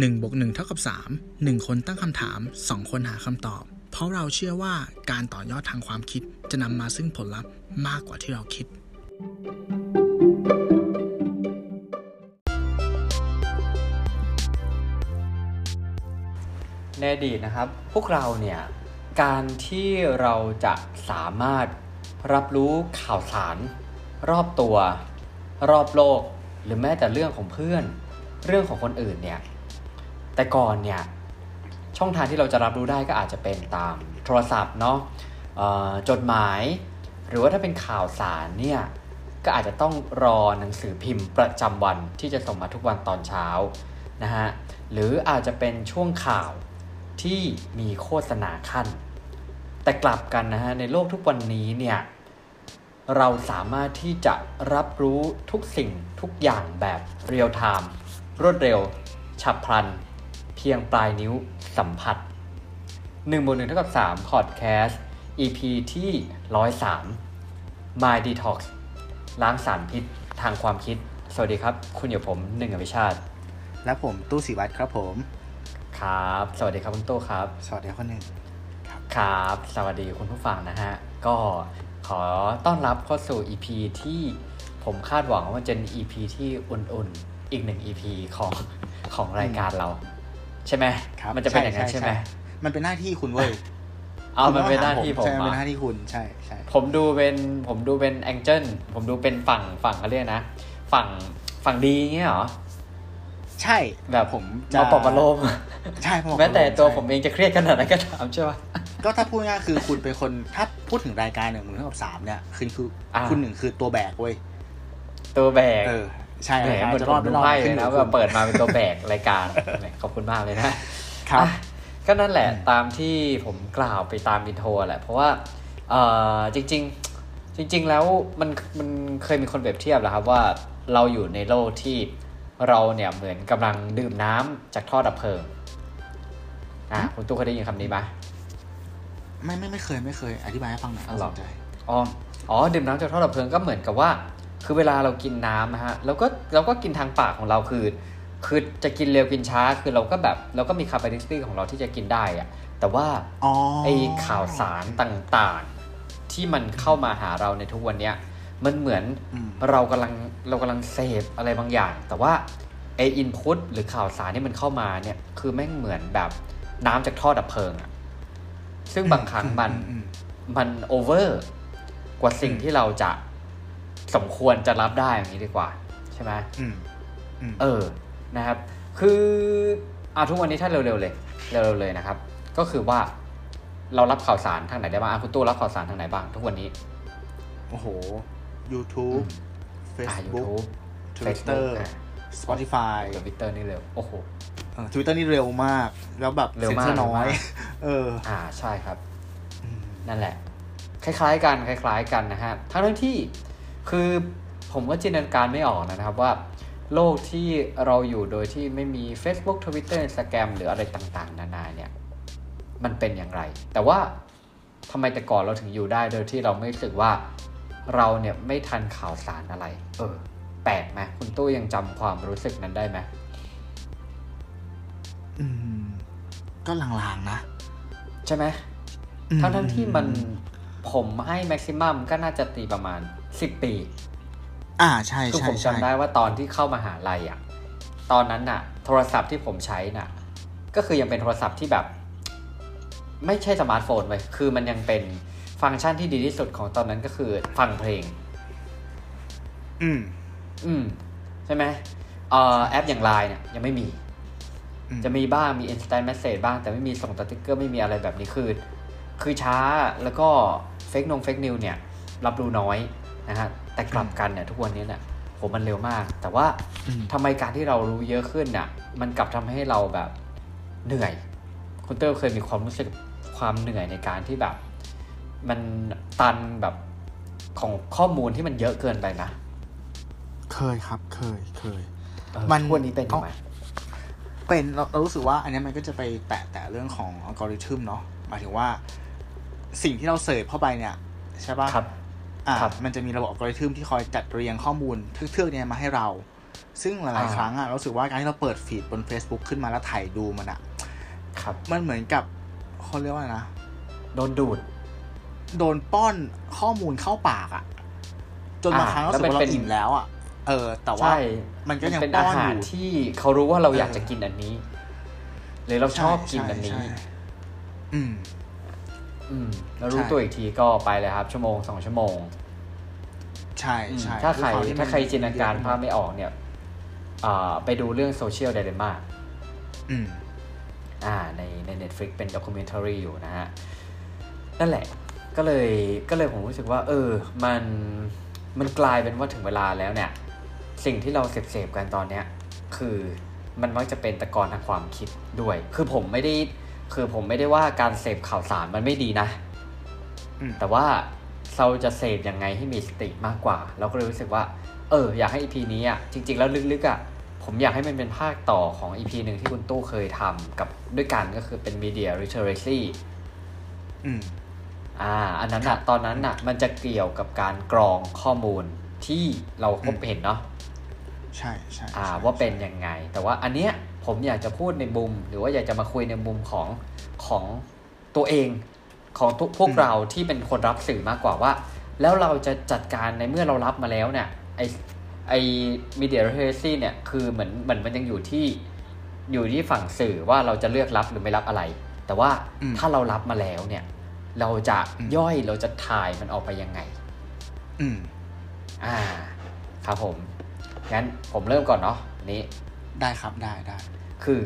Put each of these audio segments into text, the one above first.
1บวก1เท่ากับ 3 1 คนตั้งคำถาม 2 คนหาคำตอบ เพราะเราเชื่อว่าการต่อยอดทางความคิดจะนำมาซึ่งผลลัพธ์มากกว่าที่เราคิด ในอดีตนะครับ พวกเราเนี่ย การที่เราจะสามารถรับรู้ข่าวสาร รอบตัว รอบโลก หรือแม้แต่เรื่องของเพื่อน เรื่องของคนอื่นเนี่ย แต่ก่อนเนี่ยช่องทางที่เราจะรับรู้ได้ก็อาจจะเป็นตามโทรศัพท์เนาะจดหมาย หรือว่าถ้าเป็นข่าวสารเนี่ยก็อาจจะต้องรอหนังสือพิมพ์ประจำวันที่จะส่งมาทุกวันตอนเช้านะฮะหรืออาจจะเป็นช่วงข่าวที่มีโฆษณาขั้น แต่กลับกันนะฮะในโลกทุกวันนี้เนี่ยเราสามารถที่จะรับรู้ทุกสิ่งทุกอย่างแบบเรียลไทม์รวดเร็ว ฉับพลัน เพียงปลายนิ้วสัมผัส1บวก1เท่ากับ3 Podcast EP ที่ 103 My Detox ล้างสารพิษทางความคิด สวัสดีครับ คุณอยู่ผมหนึ่งอภิชาติ และผมตู้สิวัตรครับผม ครับ สวัสดีครับคุณโต้ครับ สวัสดีคนหนึ่งครับ สวัสดีคุณผู้ฟังนะฮะ ก็ขอต้อนรับเข้าสู่ EP ที่ผมคาดหวังว่ามันจะเป็น EP ที่อุ่นๆ อีกหนึ่ง EP ของของรายการเรา ใช่ไหมครับมันจะเป็นอย่างนั้นใช่ไหมมันเป็นหน้าที่คุณเว้ยเอามันเป็นหน้าที่ผมใช่มันเป็นหอะน้าที่คุณใช่ใช่ผมดูเป็นผมดูเป็นแองเจิลผมดูเป็นฝั่งฝั่งเขาเรียกนะ ฝั่งฝั่งดีเงี้ยเหรอ ใช่แบบผมจะมาปลอบประโลมใช่ผมแม้แต่ตัวใช่ผมเองจะเครียดขนาดนั้นก็ตามใช่ปะก็ถ้าพูดง่ายๆคือคุณเป็นคนถ้าพูดถึงรายการหนึ่งหมื่นเท่ากับสามเนี่ยคือคืออาคุณหนึ่งคือตัวแบกเว้ยตัวแบกเออ ใช่แหมรายการเหมือนจะผรอดมไม่ดูรอดไพ่ขึ้เลยนนะอยู่ว่ากับเปิดมาเป็นตัวแบกรายการแหมขอบคุณมากเลยนะครับอะก็นั่นแหละตามที่ผมกล่าวไปตามอินโทรแหละ เพราะว่าเออจริง ๆ จริง ๆ แล้วมันมันเคยมีคนเปรียบเทียบแหละครับว่าเราอยู่ในโลกที่เราเนี่ยเหมือนกำลังดื่มน้ำจากท่อดับเพลิงอะคุณตู้เคยได้ยินคำนี้ไหมไม่ไม่ไม่เคยไม่เคย อธิบายให้ฟังหน่อยอ๋อเหรอน่าสนใจอ๋ออ๋อดื่มน้ำจากท่อดับเพลิงก็เหมือนกับว่า คือเวลาเรากินน้ำนะฮะเราก็เราก็กินทางปากของเราคือ คือจะกินเร็วกินช้าคือเราก็แบบเราก็มีคาร์บอนไดออกไซด์ของเราที่จะกินได้อะแต่ว่าอ๋อไอข่าวสารต่างๆ ที่มันเข้ามาหาเราในทุกวันเนี้ยมันเหมือนอืมเรากำลังเรากำลังเสพอะไรบางอย่าง แต่ว่าไออินพุตหรือข่าวสารที่มันเข้ามาเนี่ย คือแม่งเหมือนแบบน้ำจากท่อดับเพลิงอะซึ่งบางครั้งมันอืมมันโอเวอร์กว่าสิ่งที่เราจะ สมควรจะรับได้อย่างนี้ดีกว่า ใช่ไหมอืมอืมเออนะครับ คืออาทุกวันนี้ถ้าเร็วๆเลยเร็วๆเลยนะครับ ก็คือว่าเรารับข่าวสารทางไหนได้บ้างอะคุณตู้รับข่าวสารทางไหนบ้าง ทุกวันนี้ โอ้โห YouTube อ่า Facebook YouTube Twitter Facebook อะ Spotify Twitter นี่เร็วโอ้โหทวิตเตอร์นี่เร็วมาก แล้วแบบเร็วเซ็นมากเซอร์น้อยเร็วมากเออ อ่าใช่ครับอืมนั่นแหละ คล้าย ๆ กัน คล้าย ๆ กันนะฮะทั้งทั้งที่ คือผมก็จินตนาการไม่ออกนะครับว่า โลกที่เราอยู่โดยที่ไม่มี Facebook Twitter Instagram หรืออะไรต่างๆ นานาเนี่ย มันเป็นอย่างไร แต่ว่าทำไมแต่ก่อนเราถึงอยู่ได้โดยที่เราไม่รู้สึกว่าเราเนี่ยไม่ทันข่าวสารอะไร เออ แปลกไหมคุณตู้ยังจำความรู้สึกนั้นได้ไหมอืม ก็ลางๆนะ ใช่ไหมอืมทั้งทั้งๆที่มันผมให้แม็กซิมัมก็น่าจะตีประมาณ 10ปี อ่าใช่คือใช่ผมใช่จำได้ว่าตอนที่เข้ามหาลัยอะ ตอนนั้นน่ะ โทรศัพท์ที่ผมใช้น่ะ ก็คือยังเป็นโทรศัพท์ที่แบบ ไม่ใช่สมาร์ทโฟนเว้ยคือมันยังเป็นฟังก์ชันที่ดีที่สุดของตอนนั้นก็คือฟังเพลง อืม อืม ใช่ไหมเอ่อแอปอย่างไลน์เนี่ยยังไม่มี อืม จะมีบ้างมี instant message บ้าง แต่ไม่มีส่งสติ๊กเกอร์ไม่มีอะไรแบบนี้คือ คือช้าแล้วก็เฟกนงเฟกนิวเนี่ย รับรู้น้อย นะฮะแต่กลับกันเนี่ยทุกวันนี้เนี่ยโหมันเร็วมาก แต่ว่าอืมทำไมการที่เรารู้เยอะขึ้นน่ะ มันกลับทำให้เราแบบเหนื่อย คุณเตอร์เคยมีความรู้สึกความเหนื่อยในการที่แบบ มันตันแบบของข้อมูลที่มันเยอะเกินไปนะเคยครับ เคยเคยเออมันทุกวันนี้เป็นยังไงเป็นเราเรารู้สึกว่า อันเนี้ยมันก็จะไปแตะแตะเรื่องของอัลกอริทึมเนาะหมายถึงว่า สิ่งที่เราเสิร์ฟเข้าไปเนี่ย ใช่ปะครับ อ่าครับมันจะมีระบบอัลกอริทึมที่คอยจัดเรียงข้อมูลเทือกๆเนี่ยมาให้เรา ซึ่งหลายๆครั้งอะรู้สึกว่าการที่เราเปิดฟีดบน Facebook ขึ้นมาแล้วถ่ายดูมันอะครับมันเหมือนกับเขาเรียกว่านะ โดนดูด โดนป้อนข้อมูลเข้าปากอะ จนบางครั้งอ่ารู้สึกว่าแล้วมันเป็เรานอิ่มแล้วอะเออ แต่ว่าใช่มันก็ยังเป็นป้อาอนหาอรยู่ที่เขารู้ว่าเราอยากเออจะกินอันนี้หรือเราชอบกินอันนี้ใช่ใช่อืม อืมแล้วรู้ใช่ตัวอีกทีก็ไปเลยครับ ชั่วโมงสองชั่วโมง ใช่อืมใช่ถ้าใครด้วยวมที่ถ้าใครจินตนาการมัภาพไม่ออกเนี่ยอ่าไปดูเรื่องโซเชียลไดเ e ม่าอืมอ่าในใน Netflix เป็นด็อกิเมนทารีอยู่นะฮะ นั่นแหละก็เลยก็เลยผมรู้สึกว่า เออ มันมันกลายเป็นว่าถึงเวลาแล้วเนี่ย สิ่งที่เราเสพๆกันตอนเนี้ย คือมันมักจะเป็นตะกอนทางความคิดด้วย คือผมไม่ได้ คือผมไม่ได้ว่าการเสพข่าวสารมันไม่ดีนะอืมแต่ว่าเราจะเสพยังไงให้มีสติมากกว่า เราก็เลยรู้สึกว่า เออ อยากให้ EP นี้อะ จริง ๆ แล้วลึกๆอะ ผมอยากให้มันเป็นภาคต่อของ EP หนึ่งที่คุณตู้เคยทำกับด้วยกันก็คือเป็น Media Literacy อืมอ่า อันนั้นอะ ตอนนั้นอะ มันจะเกี่ยวกับการกรองข้อมูลที่เราพบเห็นเนาะ ใช่ใช่อ่าใช่ว่าเป็นยังไง แต่ว่าอันเนี้ย ผมอยากจะพูดในมุม หรือว่าอยากจะมาคุยในมุมของของตัวเองของทุกพวกเราที่เป็นคนรับสื่อมากกว่าว่า แล้วเราจะจัดการในเมื่อเรารับมาแล้วเนี่ยไอไอมีเดียเรซีเนี่ยคือเหมือนเหมือนมันยังอยู่ที่อยู่ที่ฝั่งสื่อว่าเราจะเลือกรับหรือไม่รับอะไร แต่ว่าอืมถ้าเรารับมาแล้วเนี่ย เราจะอืมย่อยเราจะถ่ายมันออกไปยังไง อืม อ่า ครับผม งั้นผมเริ่มก่อนเนาะอันนี้ ได้ครับได้ได้ คือ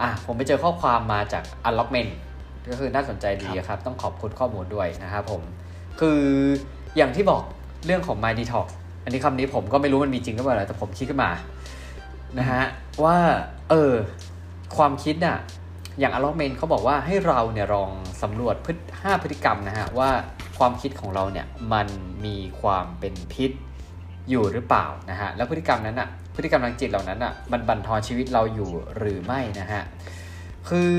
อะผมไปเจอข้อความมาจาก Unlockment ก็คือน่าสนใจดีครับ ต้องขอบคุณข้อมูลด้วยนะครับผม คืออย่างที่บอกเรื่องของ My Detox อันนี้คำนี้ผมก็ไม่รู้มันมีจริงหรือเปล่านะแต่ผมคิดขึ้นมานะฮะว่าเออความคิดน่ะอย่าง Unlockment เขาบอกว่าให้เราเนี่ยลองสำรวจพฤติห้าพฤติกรรมนะฮะว่าความคิดของเราเนี่ยมันมีความเป็นพิษอยู่หรือเปล่านะฮะแล้วพฤติกรรมนั้นอะ พฤติกรรมทางจิตเหล่านั้นอะมันบั่นทอนชีวิตเราอยู่หรือไม่นะฮะ คือ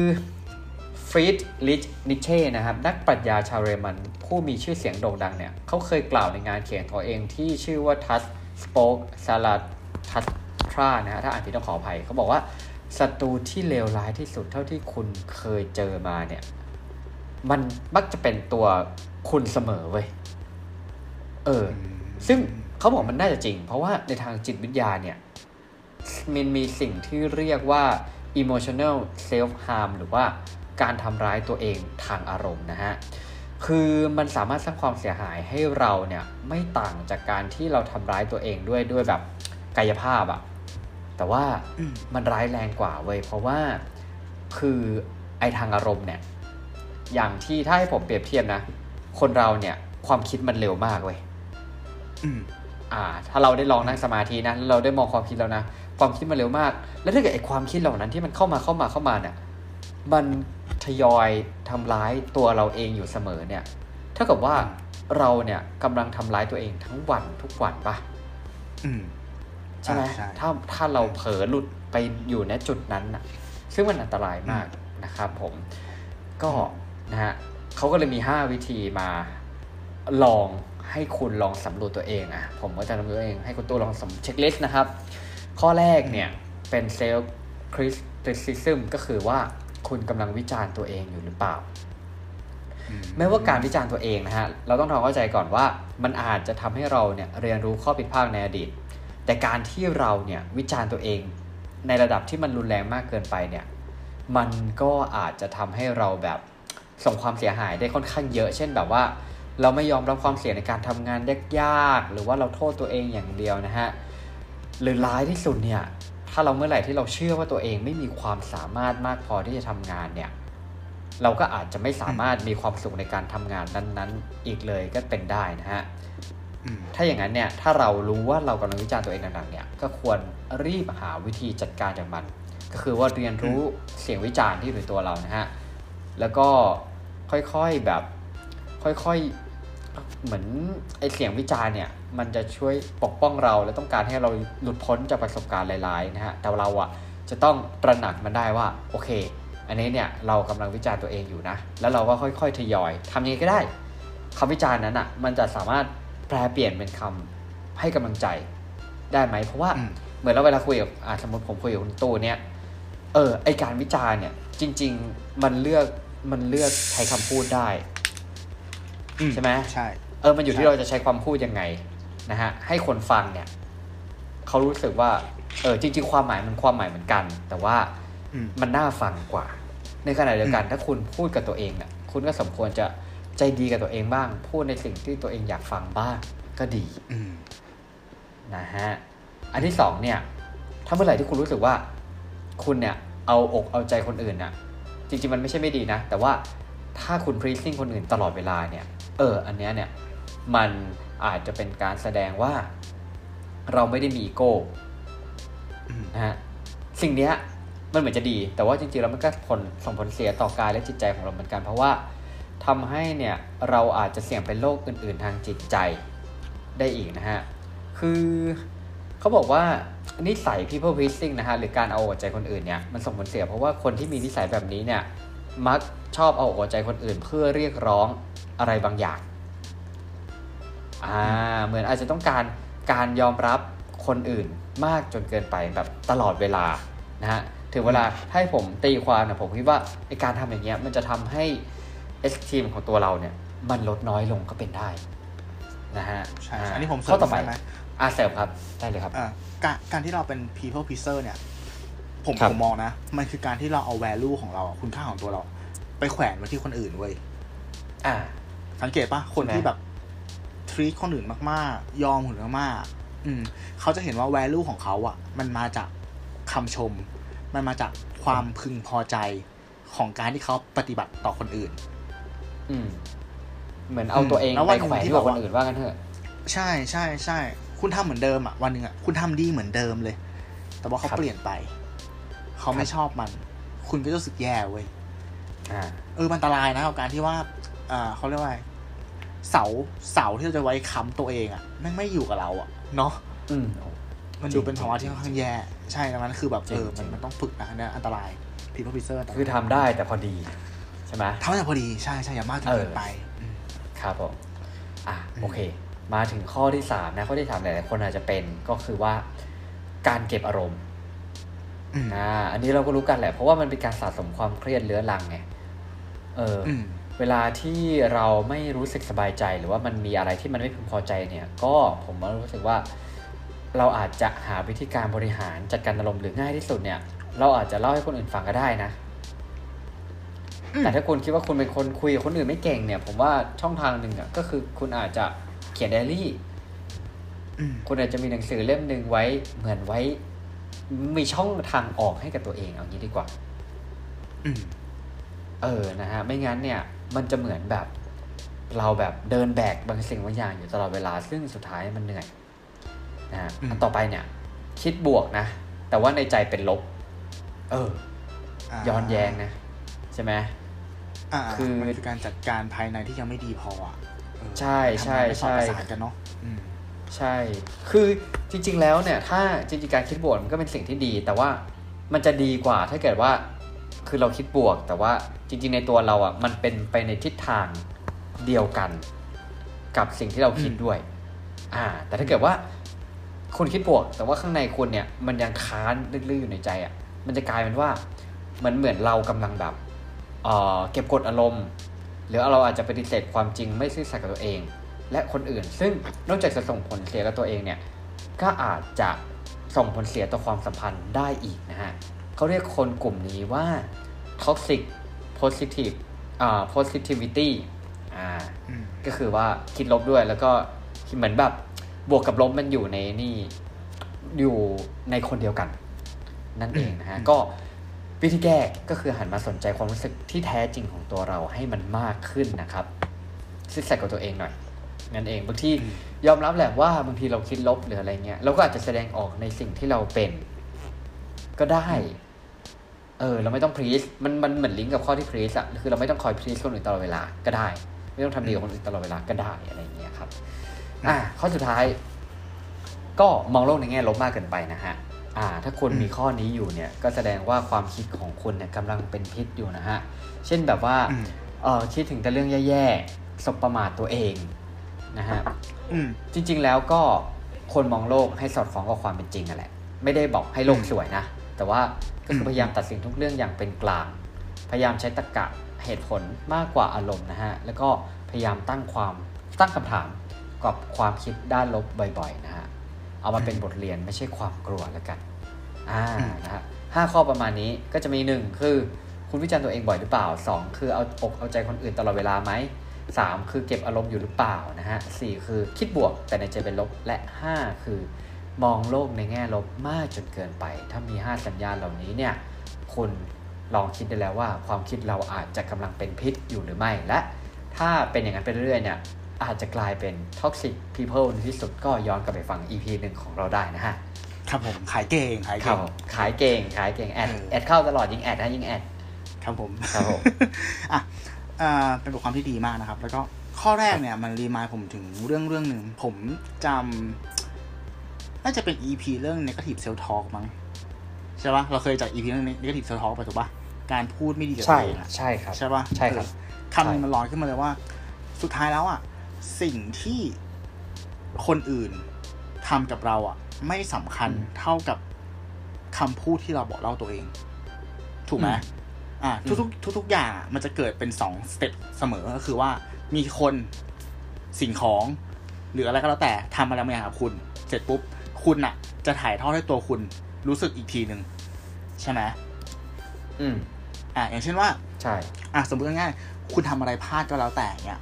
ฟรีดริชนีตเช่นะครับนักปรัชญาชาวเยอรมันผู้มีชื่อเสียงโด่งดังเนี่ยเขาเคยกล่าวในงานเขียนของตัวเองที่ชื่อว่า Touch Spoke Salad t u s t r a นะฮะถ้าอ่านผิดต้องขออภัยเขาบอกว่าศัตรูที่เลวร้ายที่สุดเท่าที่คุณเคยเจอมาเนี่ย มันมักจะเป็นตัวคุณเสมอเว้ยเออ ซึ่งเขาบอกมันน่าจะจริง เพราะว่าในทางจิตวิทยาเนี่ย มันมีสิ่งที่เรียกว่า emotional self harm หรือว่าการทำร้ายตัวเองทางอารมณ์นะฮะ คือมันสามารถสร้างความเสียหายให้เราเนี่ยไม่ต่างจากการที่เราทำร้ายตัวเองด้วยด้วยแบบกายภาพอะแต่ว่าอืมมันร้ายแรงกว่าเว้ยเพราะว่าคือไอทางอารมณ์เนี่ย อย่างที่ถ้าให้ผมเปรียบเทียบนะ คนเราเนี่ยความคิดมันเร็วมากเว้ยอืมอ่า ถ้าเราได้ลองนั่งสมาธินะแล้วเราได้มองความคิดแล้วนะ ความคิดมันเร็วมาก แล้วถ้าเกิดไอ้ความคิดเหล่านั้นที่มันเข้ามาเข้ามาเข้ามาเนี่ย มันทยอยทำร้ายตัวเราเองอยู่เสมอเนี่ย เท่ากับว่าเราเนี่ยกำลังทำร้ายตัวเองทั้งวันทุกวันปะอืมใช่ไหมอ่าใช่ถ้าถ้าเราเผลอหลุดไปอยู่ในจุดนั้นนะซึ่งมันอันตรายมากนะครับผม ก็นะฮะเขาก็เลยมี 5 วิธีมาลองให้คุณลองสำรวจตัวเองอะ ผมก็จะทำตัวเองให้คุณตู้ลองสำ checklist นะครับ ข้อแรกเนี่ยเป็น self criticism ก็คือว่าคุณกำลังวิจารณ์ตัวเองอยู่หรือเปล่าอืมไม่ว่าการวิจารณ์ตัวเองนะฮะ เราต้องทำความเข้าใจก่อนว่ามันอาจจะทำให้เราเนี่ยเรียนรู้ข้อผิดพลาดในอดีต แต่การที่เราเนี่ยวิจารณ์ตัวเองในระดับที่มันรุนแรงมากเกินไปเนี่ย มันก็อาจจะทำให้เราแบบส่งความเสียหายได้ค่อนข้างเยอะ เช่นแบบว่า เราไม่ยอมรับความเสี่ยงในการทำงานยากๆ หรือว่าเราโทษตัวเองอย่างเดียวนะฮะ หรือร้ายที่สุดเนี่ยถ้าเราเมื่อไหร่ที่เราเชื่อว่าตัวเองไม่มีความสามารถมากพอที่จะทำงานเนี่ยเราก็อาจจะไม่สามารถมีความสุขในการทำงานนั้นๆ อีกเลยก็เป็นได้นะฮะอืมถ้าอย่างนั้นเนี่ยถ้าเรารู้ว่าเรากำลังวิจารณ์ตัวเองหนักๆเนี่ยก็ควรรีบหาวิธีจัดการจากมัน ก็คือว่าเรียนรู้เสียงวิจารณ์ที่อยู่ในตัวเรานะฮะแล้วก็ค่อยๆแบบค่อยๆ เหมือนไอเสียงวิจารณ์เนี่ย มันจะช่วยปกป้องเรา และต้องการให้เราหลุดพ้นจากประสบการณ์หลายๆนะฮะแต่เราอะจะต้องตระหนักมันได้ว่าโอเค อันนี้เนี่ยเรากำลังวิจารณ์ตัวเองอยู่นะ แล้วเราก็ค่อยๆทยอยทำยังไงก็ได้คำวิจารณ์นั้นอะมันจะสามารถแปลเปลี่ยนเป็นคำให้กำลังใจได้ไหมเพราะว่าอืมเหมือนเราเวลาคุยกับอ่าสมมติผมคุยกับคุณตู้เนี่ยเออไอการวิจารณ์เนี่ยจริง ๆ มันเลือกมันเลือกใช้คำพูดได้ ใช่ไหมใช่เออมันอยู่ที่เราจะใช้ความพูดยังไงนะฮะให้คนฟังเนี่ยเขารู้สึกว่าเออจริง ๆ ความหมายมันความหมายเหมือนกัน แต่ว่าอืมมันน่าฟังกว่า ในขณะเดียวกันถ้าคุณพูดกับตัวเองเนี่ยคุณก็สมควรจะใจดีกับตัวเองบ้าง พูดในสิ่งที่ตัวเองอยากฟังบ้างก็ดีอืมนะฮะอันที่สองเนี่ย ถ้าเมื่อไหร่ที่คุณรู้สึกว่า คุณเนี่ย เอาอกเอาใจคนอื่นน่ะ จริง ๆ มันไม่ใช่ไม่ดีนะ แต่ว่าถ้าคุณ pleasing คนอื่นตลอดเวลาเนี่ย เอออันเนี้ยเนี่ยมันอาจจะเป็นการแสดงว่าเราไม่ได้มีอีโก้อืมนะฮะสิ่งเนี้ยมันเหมือนจะดี แต่ว่าจริงๆแล้วมันก็ผลส่งผลเสียต่อกายและจิตใจของเราเหมือนกัน เพราะว่าทำให้เนี่ยเราอาจจะเสี่ยงเป็นโรคอื่น ๆ ทางจิตใจได้อีกนะฮะ คือเขาบอกว่านิสัย people pleasing นะฮะหรือการเอาอกเอาใจคนอื่นเนี่ยมันส่งผลเสียเพราะว่าคนที่มีนิสัยแบบนี้เนี่ยมักชอบเอาอกเอาใจคนอื่นเพื่อเรียกร้อง อะไรบางอย่างอ่าเหมือนอาจจะต้องการการยอมรับคนอื่นมากจนเกินไปแบบตลอดเวลานะฮะถึงเวลาถ้าให้ผมตีความนะผมคิดว่าไอการทำอย่างเงี้ยมันจะทำให้เอสทีมของตัวเราเนี่ยมันลดน้อยลงก็เป็นได้นะฮะใช่ใช่อันนี้ผมเสริข้อมต่อไปได้ไหมอาเสริมครับได้เลยครับอ่าการการที่เราเป็น people pleaser เนี่ย ผมครับผมมองนะ มันคือการที่เราเอา value ของเราอะคุณค่าของตัวเรา ไปแขวนไว้ที่คนอื่นเว้ยอ่า สังเกตปะคนใช่ไหมที่แบบ treat คนอื่นมากๆ ยอมคนอื่นมากๆอืมเขาจะเห็นว่า value ของเขาอะมันมาจากคำชม มันมาจากความพึงพอใจของการที่เขาปฏิบัติต่อคนอื่น อืม เหมือนเอาตัวเองแล้วไปวันหนึ่งแขวนที่ที่กับแบบคนว่าอื่นว่ากันเถอะ ใช่ใช่ใช่คุณทำเหมือนเดิมอะวันหนึ่งอะคุณทำดีเหมือนเดิมเลย แต่ว่าเขาครับเปลี่ยนไป เขาไม่ครับชอบมัน คุณก็จะรู้สึกแย่เว้ยอ่าเออมันอันตรายนะกับการที่ว่า อ่าเขาเรียกว่าไงเสาเสาที่เราจะไว้ค้ำตัวเองอะแม่งไม่อยู่กับเราอะเนาะอืมมันดูเป็นภาวะที่ค่อนข้างแย่ ใช่ดังนั้นคือแบบจริเองอจริมันงมันต้องฝึกนะอันเนี้ยอันตรายพีพ p พิเซอร์คือทำได้แต่พอดีใช่ไหมทำให้พอดีใช่ใช่อย่ามากจนเกินไปมครับผมอะอืมโอเค มาถึงข้อที่สามนะข้อที่สามหลายๆคนอาจจะเป็นก็คือว่าการเก็บอารมณ์อืมอ่าอันนี้เราก็รู้กันแหละ เพราะว่ามันเป็นการสะสมความเครียดเรื้อรังไงเออออืม เวลาที่เราไม่รู้สึกสบายใจ หรือว่ามันมีอะไรที่มันไม่พึงพอใจเนี่ย ก็ผมว่ารู้สึกว่า เราอาจจะหาวิธีการบริหารจัดการอารมณ์หรือง่ายที่สุดเนี่ย เราอาจจะเล่าให้คนอื่นฟังก็ได้นะอืมแต่ถ้าคุณคิดว่าคุณเป็นคนคุยกับคนอื่นไม่เก่งเนี่ย ผมว่าช่องทางหนึ่งอะก็คือคุณอาจจะเขียนไดอารี่อืมคุณอาจจะมีหนังสือเล่มหนึ่งไว้เหมือนไว้ มีช่องทางออกให้กับตัวเองเอางี้ดีกว่าอืมเออนะฮะ ไม่งั้นเนี่ย มันจะเหมือนแบบ เราแบบเดินแบกบางสิ่งบางอย่างอยู่ตลอดเวลา ซึ่งสุดท้ายมันเหนื่อยนะฮะอืมอันต่อไปเนี่ย คิดบวกนะ แต่ว่าในใจเป็นลบ เออาย้อนแย้งนะ ใช่ไหมอ่าคือมันคือการจัดการภายในที่ยังไม่ดีพออะเออใช่ใช่ทำงานไม่สอดใช่ประสานกันเนาะอืมใช่ คือจริง ๆ แล้วเนี่ย ถ้าจริงๆการคิดบวกมันก็เป็นสิ่งที่ดี แต่ว่ามันจะดีกว่าถ้าเกิดว่า คือเราคิดบวก แต่ว่าจริง ๆ ในตัวเราอะ มันเป็นไปในทิศทางเดียวกัน กับสิ่งที่เราคิดด้วย อ่า แต่ถ้าเกิดว่า คุณคิดบวก แต่ว่าข้างในคุณเนี่ย มันยังค้านลึกๆอยู่ในใจอะ มันจะกลายเป็นว่าเหมือนเหมือนเรากำลังแบบเออเก็บกดอารมณ์ หรือเราอาจจะปฏิเสธความจริงไม่ซื่อสัตย์กับตัวเอง และคนอื่น ซึ่งนอกจากจะส่งผลเสียกับตัวเองเนี่ย ก็อาจจะส่งผลเสียต่อความสัมพันธ์ได้อีกนะฮะ เขาเรียกคนกลุ่มนี้ว่า toxic positive อ่า positivity อ่าอืมก็คือว่าคิดลบด้วยแล้วก็เหมือนแบบบวกกับลบมันอยู่ในนี่อยู่ในคนเดียวกัน นั่นเองนะฮะอืมก็วิธีแก้ก็คือหันมาสนใจความรู้สึกที่แท้จริงของตัวเราให้มันมากขึ้นนะครับซื่อสัตย์กับตัวเองหน่อยนั่นเองบางทียอมรับแหละว่าบางทีเราคิดลบหรืออะไรเงี้ยเราก็อาจจะแสดงออกในสิ่งที่เราเป็น ก็ได้ เออเราไม่ต้องพรีสมันมันเหมือนลิงก์กับข้อที่พรีสอะคือเราไม่ต้องคอยพรีสคนอื่นตลอดเวลาก็ได้ ไม่ต้องทำดีกับคนอื่นตลอดเวลาก็ได้อะไรอย่างเงี้ยครับอะข้อสุดท้าย ก็มองโลกในแง่ลบมากเกินไปนะฮะอ่า ถ้าคุณอืมมีข้อนี้อยู่เนี่ย ก็แสดงว่าความคิดของคุณเนี่ยกำลังเป็นพิษอยู่นะฮะเช่นแบบว่าอืมเออคิดถึงแต่เรื่องแย่ๆสบประมาทตัวเองนะฮะอืมจริง ๆแล้วก็คนมองโลกให้สอดคล้องกับความเป็นจริงนั่นแหละ ไม่ได้บอกให้โลกอืมสวยนะแต่ว่า ก็คือมพยายามตัดสินทุกเรื่องอย่างเป็นกลาง พยายามใช้ตรรกะเหตุผลมากกว่าอารมณ์นะฮะ แล้วก็พยายามตั้งความตั้งคำถามกับความคิดด้านลบบ่อยๆนะฮะ เอามาเป็นบทเรียนไม่ใช่ความกลัวแล้วกัน อ่าอืมนะฮะห้าข้อประมาณนี้ก็จะมีหนึ่งคือคุณวิจารณ์ตัวเองบ่อยหรือเปล่าสองคือเอาอกเอาใจคนอื่นตลอดเวลาไหมสามคือเก็บอารมณ์อยู่หรือเปล่านะฮะสี่คือคิดบวกแต่ในใจเป็นลบและห้าคือ มองโลกในแง่ลบมากจนเกินไป ถ้ามีห้าสัญญาณเหล่านี้เนี่ยคุณลองคิดได้แล้วว่าความคิดเราอาจจะกำลังเป็นพิษอยู่หรือไม่ และถ้าเป็นอย่างนั้นไปเรื่อยๆเนี่ยอาจจะกลายเป็น toxic people ในที่สุดก็ย้อนกลับไปฟัง EP หนึ่งของเราได้นะฮะ ครับผม ขายเก่ง ขายเก่งครับผมขายเก่ง ขายเก่ง ad เออ ad เข้าตลอด ยิง ad นะยิง ad ครับผม ครับผมอะอ่าเป็นบทความที่ดีมากนะครับ แล้วก็ข้อแรกเนี่ยมัน remind ผมถึงเรื่องเรื่องหนึ่ง ผมจำ น่าจะเป็น EP เรื่อง negative self talk มั้งใช่ปะเราเคยจัด EP เรื่อง negative self talk ไปถูกปะการพูดไม่ดีกับตัวเองอะใช่ครับใช่ปะใช่ครับเออคำหนึ่งมันลอยขึ้นมาเลยว่า สุดท้ายแล้วอะสิ่งที่คนอื่นทำกับเราอะไม่สำคัญอืมเท่ากับคำพูดที่เราบอกเล่าตัวเอง ถูกไหมอืมอ่าอืทุกมๆทุกๆอย่างอะมันจะเกิดเป็นสองสเต็ปเสมอก็คือว่ามีคนสิ่งของ หรืออะไรก็แล้วแต่ทำอะไรบางอย่างกับคุณ เสร็จปุ๊บ คุณอะจะถ่ายทอดให้ตัวคุณรู้สึกอีกทีหนึ่งใช่ไหมอืมอ่าอย่างเช่นว่า ใช่ อะสมมติง่ายๆคุณทำอะไรพลาดก็แล้วแต่เนี้ย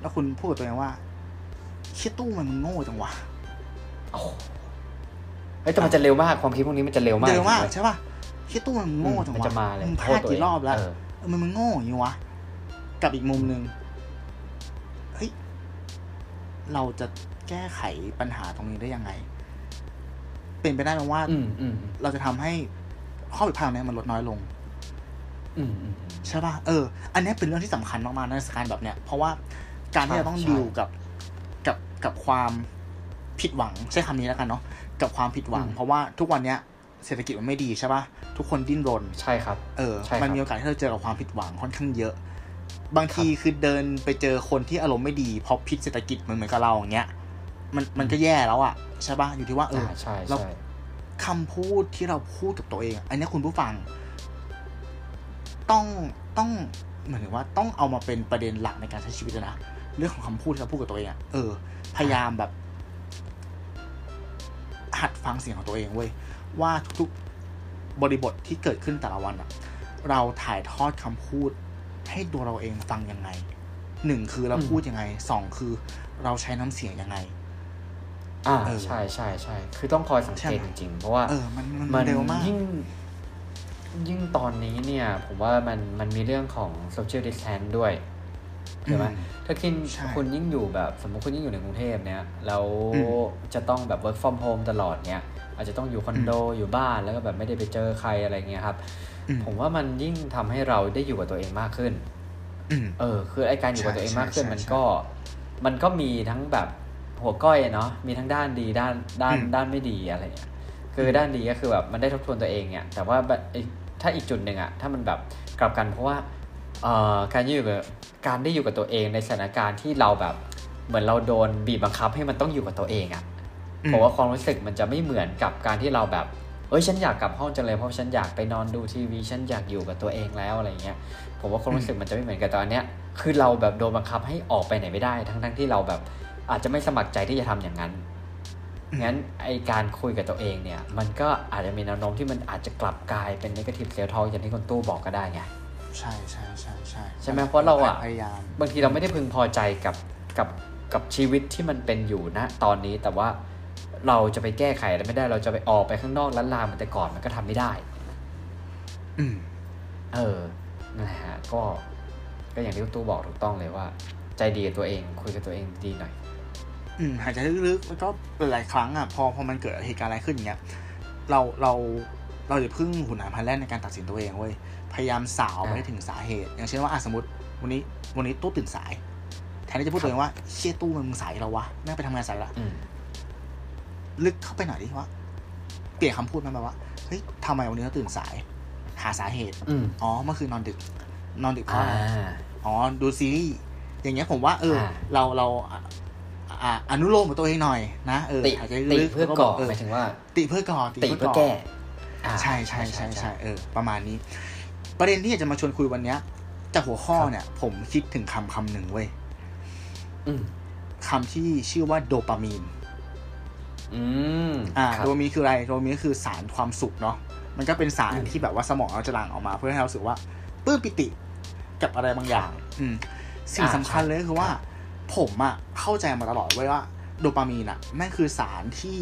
แล้วคุณพูดกับตัวเองว่าเชี่ยตู้มันมึงโง่จังวะโอ้โหเฮ้ยแต่มันจะเร็วมากความคิดพวกนี้มันจะเร็วมากเร็วมากจริงๆใช่ป่ะเชี่ยตู้มันมึงโง่จังมันวะจะมาเลยมึงพลาดกี่รอบแล้วเออเออมันมึงโง่อย่างนี้วะกับอีกมุมหนึ่งเฮ้ยเราจะ แก้ไขปัญหาตรงนี้ได้ยังไง เป็นไปได้ไหมว่าอืมอืมอืมเราจะทำให้ข้อผิดพลาดเนี้ยมันลดน้อยลงอืมอืมใช่ป่ะเออ อันเนี้ยเป็นเรื่องที่สำคัญมากๆในสถานการณ์แบบเนี้ยเพราะว่าการที่ใช่เราต้องใช่ดิวกับกับกับความผิดหวังใช้คำนี้แล้วกันเนาะกับความผิดหวังอืมเพราะว่าทุกวันเนี้ยเศรษฐกิจมันไม่ดีใช่ป่ะทุกคนดิ้นรนใช่ครับ เออใช่ครับมันมีโอกาสที่เราเจอกับความผิดหวังค่อนข้างเยอะ บางทีคือเดินไปเจอคนที่อารมณ์ไม่ดีเพราะพิษเศรษฐกิจมันเหมือนกับเราอย่างเงี้ย มันมันก็แย่แล้วอะใช่ป่ะอยู่ที่ว่าเอออ่าใช่เราใช่คำพูดที่เราพูดกับตัวเอง อันเนี้ยคุณผู้ฟัง ต้องต้องเหมือนถึงว่าต้องเอามาเป็นประเด็นหลักในการใช้ชีวิตเลยนะเรื่องของคำพูดที่เราพูดกับตัวเองอะเออ พยายามแบบ หัดฟังเสียงของตัวเองเว้ยว่าทุกๆบริบทที่เกิดขึ้นแต่ละวันอะเราถ่ายทอดคำพูดให้ตัวเราเองฟังยังไงหนึ่งคือเราอืมพูดยังไงสองคือเราใช้น้ำเสียงยังไง อ่าเออใช่ใช่ใช่คือต้องคอยสังใช่เกตไหมจริงๆ เพราะว่าเออมันมันมันเร็วมากยิ่งยิ่งตอนนี้เนี่ย ผมว่ามันมันมีเรื่องของ social distance ด้วยใช่ไหมอืมถ้าคิดใช่คุณยิ่งอยู่แบบ สมมติคุณยิ่งอยู่ในกรุงเทพเนี่ยแล้วอืมจะต้องแบบ work from home ตลอดเนี่ย อาจจะต้องอยู่คอนโดอยู่บ้านแล้วก็แบบไม่ได้ไปเจอใครอะไรเงี้ยครับอืมผมว่ามันยิ่งทำให้เราได้อยู่กับตัวเองมากขึ้นอืมเออ คือไอการอยู่กับใช่ตัวเองมากขึ้นใช่มันใช่ก็ มันก็มีทั้งแบบ หัวก้อยอะเนาะมีทั้งด้านดีด้านด้านอืมด้านไม่ดีอะไรเงี้ยคือด้านดีก็คือแบบมันได้ทบทวนตัวเองเนี่ยแต่ว่าแบบไอ้ถ้าอีกจุดหนึ่งอะถ้ามันแบบกลับกันเพราะว่าเอ่อการอยู่กับการได้อยู่กับตัวเองในสถานการณ์ที่เราแบบเหมือนเราโดนบีบบังคับให้มันต้องอยู่กับตัวเองอะอืมผมว่าความรู้สึกมันจะไม่เหมือนกับการที่เราแบบเอ้ยฉันอยากกลับห้องจังเลยเพราะฉันอยากไปนอนดูทีวีฉันอยากอยู่กับตัวเองแล้วอะไรเงี้ยผมว่าความรู้สึกมันจะไม่เหมือนกับตอนเนี้ยคือเราแบบโดนบังคับให้ออกไปไหนไม่ได้ ทั้งทั้งๆที่เราแบบ อาจจะไม่สมัครใจที่จะทำอย่างนั้น งั้นไอการคุยกับตัวเองเนี่ย มันก็อาจจะมีแนวโน้มที่มันอาจจะกลับกลายเป็น negative self talk อย่างที่คุณตู้บอกก็ได้ไง ใช่ใช่ใช่ใช่ใช่ไหมเพราะเราอะพยายาม บางทีเราไม่ได้พึงพอใจกับกับกับชีวิตที่มันเป็นอยู่ณตอนนี้แต่ว่าเราจะไปแก้ไขอะไรไม่ได้ เราจะไปออกไปข้างนอกล้านลาเหมือนแต่ก่อนมันก็ทำไม่ได้อืมเออนะฮะก็ก็อย่างที่คุณตู้บอกถูกต้องเลยว่า ใจดีกับตัวเอง คุยกับตัวเองดีหน่อย อืมหายใจลึกๆแล้วก็หลายๆครั้งอะพอพอมันเกิดเหตุการณ์อะไรขึ้นอย่างเงี้ยเราเราเราอย่าเพึ่งหุนหาพันแรกในการตัดสินตัวเองเว้ยพยายามสาวไปอ่าให้ถึงสาเหตุ อย่างเช่นว่าอะสมมติวันนี้วันนี้ตู้ตื่นสายแทนที่จะพูดตัวเองว่าเชี่ยตู้มันมึงสายแล้ววะแม่งไปทำงานสายละอืมลึกเข้าไปหน่อยดิว่าเปลี่ยนคำพูดมันแบบว่าเฮ้ยทำไมวันนี้เราตื่นสาย หาสาเหตุอืมอ๋อเมื่อคืนนอนดึก นอนดึกเพราะอ่าอะไรอ๋อดูซีรีส์อย่างเงี้ยผมว่า เอออ่าเราเรา อะอ่าอนุโลมกับตัวเองหน่อยนะเออติหายใจติลึกๆเพื่อแล้วก่อบเหมายถึงว่า ติเพื่อก่อติเพื่อแก้อ่าใช่ใช่ใช่ใช่เออ ประมาณนี้ ประเด็นที่อยากจะมาชวนคุยวันเนี้ยจากหัวข้อเนี่ย ผมคิดถึงคำคำหนึ่งเว้ยอืมคำที่ชื่อว่าโดปามีนอืมอ่าครับโดปามีนคืออะไรโดปามีนก็คือสารความสุขเนาะมันก็เป็นสารที่แบบว่าสมองเราจะหลั่งออกมา เพื่อให้เรารู้สึกว่าปลื้มปิติกับอะไรบางอย่าง อืมสิ่งสำคัญเลยก็คือว่า ผมอะเข้าใจมาตลอดเว้ยว่าโดปามีนอะแม่งคือสารที่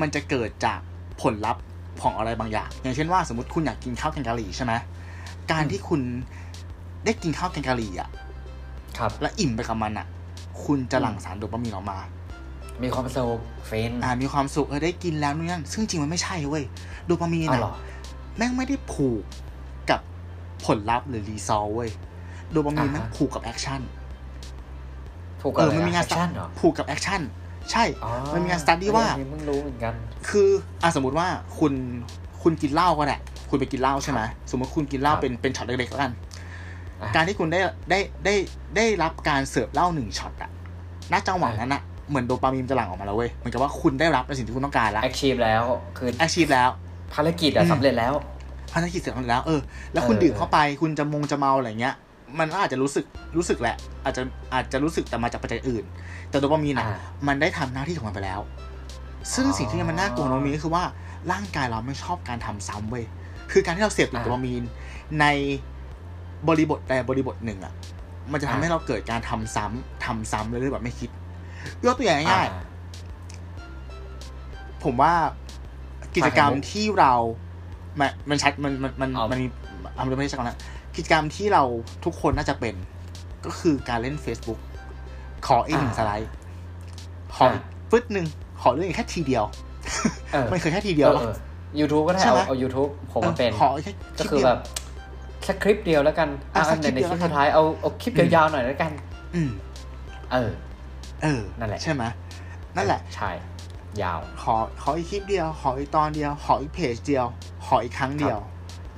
มันจะเกิดจากผลลัพธ์ของอะไรบางอย่าง อย่างเช่นว่าสมมติคุณอยากกินข้าวแกงกะหรี่ใช่ไหมการที่คุณได้กินข้าวแกงกะหรี่อะครับ และอิ่มไปกับมันอะคุณจะหลั่งสารโดปามีนออกมา มีความสุขฟินอ่ามีความสุขเออได้กินแล้วนู่นนั่นซึ่งจริงมันไม่ใช่เว้ยโดปามีนอ๋ออะเหรอแม่งไม่ได้ผูกกับผลลัพธ์หรือ result เว้ยโดปามีนอ่าฮะแม่งผูกกับ action ถูกเอกับออะไรมันมีงาน action เหรอผูกกับ action ใช่อ๋อมันมีงาน study ว่าอันนี้เพิ่งรู้เหมือนกัน คืออะสมมติว่าคุณคุณกินเหล้าก็ได้คุณไปกินเหล้าใช่ไหมสมมติคุณกินเหล้าครับเป็นเป็นช็อตเล็กๆแล้วกันอะการที่คุณได้ได้ได้ได้รับการเสิร์ฟเหล้าหนึ่งช็อตอะณจังหวะอะนั้นอะเหมือนโดปามีนจะหลั่งออกมาแล้วเว้ย เหมือนกับว่าคุณได้รับในสิ่งที่คุณต้องการแล้ว achieve แล้ว คือ achieve แล้ว ภารกิจอะอืมสำเร็จแล้ว ภารกิจเสร็จแล้ว เออ แล้วคุณเออดื่มเข้าไป คุณจะมงจะเมาอะไรเงี้ย มันก็อาจจะรู้สึกรู้สึกแหละ อาจจะอาจจะรู้สึกแต่มาจากปัจจัยอื่น แต่โดปามีนอะอ่ามันได้ทำหน้าที่ของมันไปแล้ว ซึ่งอ๋อสิ่งที่มันน่ากลัวของโดปามีนก็คือว่าร่างกายเราไม่ชอบการทำซ้ำเว้ยคือการที่เราเสพติดอ่าโดปามีนในบริบทใดบริบทหนึ่งอะ มันจะทำอ่าให้เราเกิดการทำซ้ำทำซ้ำเรื่อยๆแบบไม่คิดยกตัวอย่างง่ายอ่ๆผมว่ากิจกรรมไข่มุกที่เรา มันมันชัดมันมันมันเอามันมีอะมันไม่ใช่กันนะ กิจกรรมที่เราทุกคนน่าจะเป็น ก็คือการเล่น Facebook ขออีกหนึ่งสไลด์ ขออีกฟึดหนึ่งขอเรื่องอีกแค่ทีเดียวเออมันเคยแค่ทีเดียวเอปะอยูทูบก็ได้ใช่เอาไหมเอา YouTube ผมว่าเป็นขอแค่ก็ลิปคือเดียวแบบแค่คลิปเดียวแล้วกันอะอะสักคลิปในเดียวคลิปแล้วกันสุดท้ายเอาเอาคลิปอืมยาวๆหน่อยแล้วกัน อืมเออ เออ นั่นแหละใช่ไหมนั่นแหละ ใช่ ยาว ขอ ขออีกคลิปเดียว ขออีกตอนเดียว ขออีกเพจเดียว ขออีกครั้งเดียว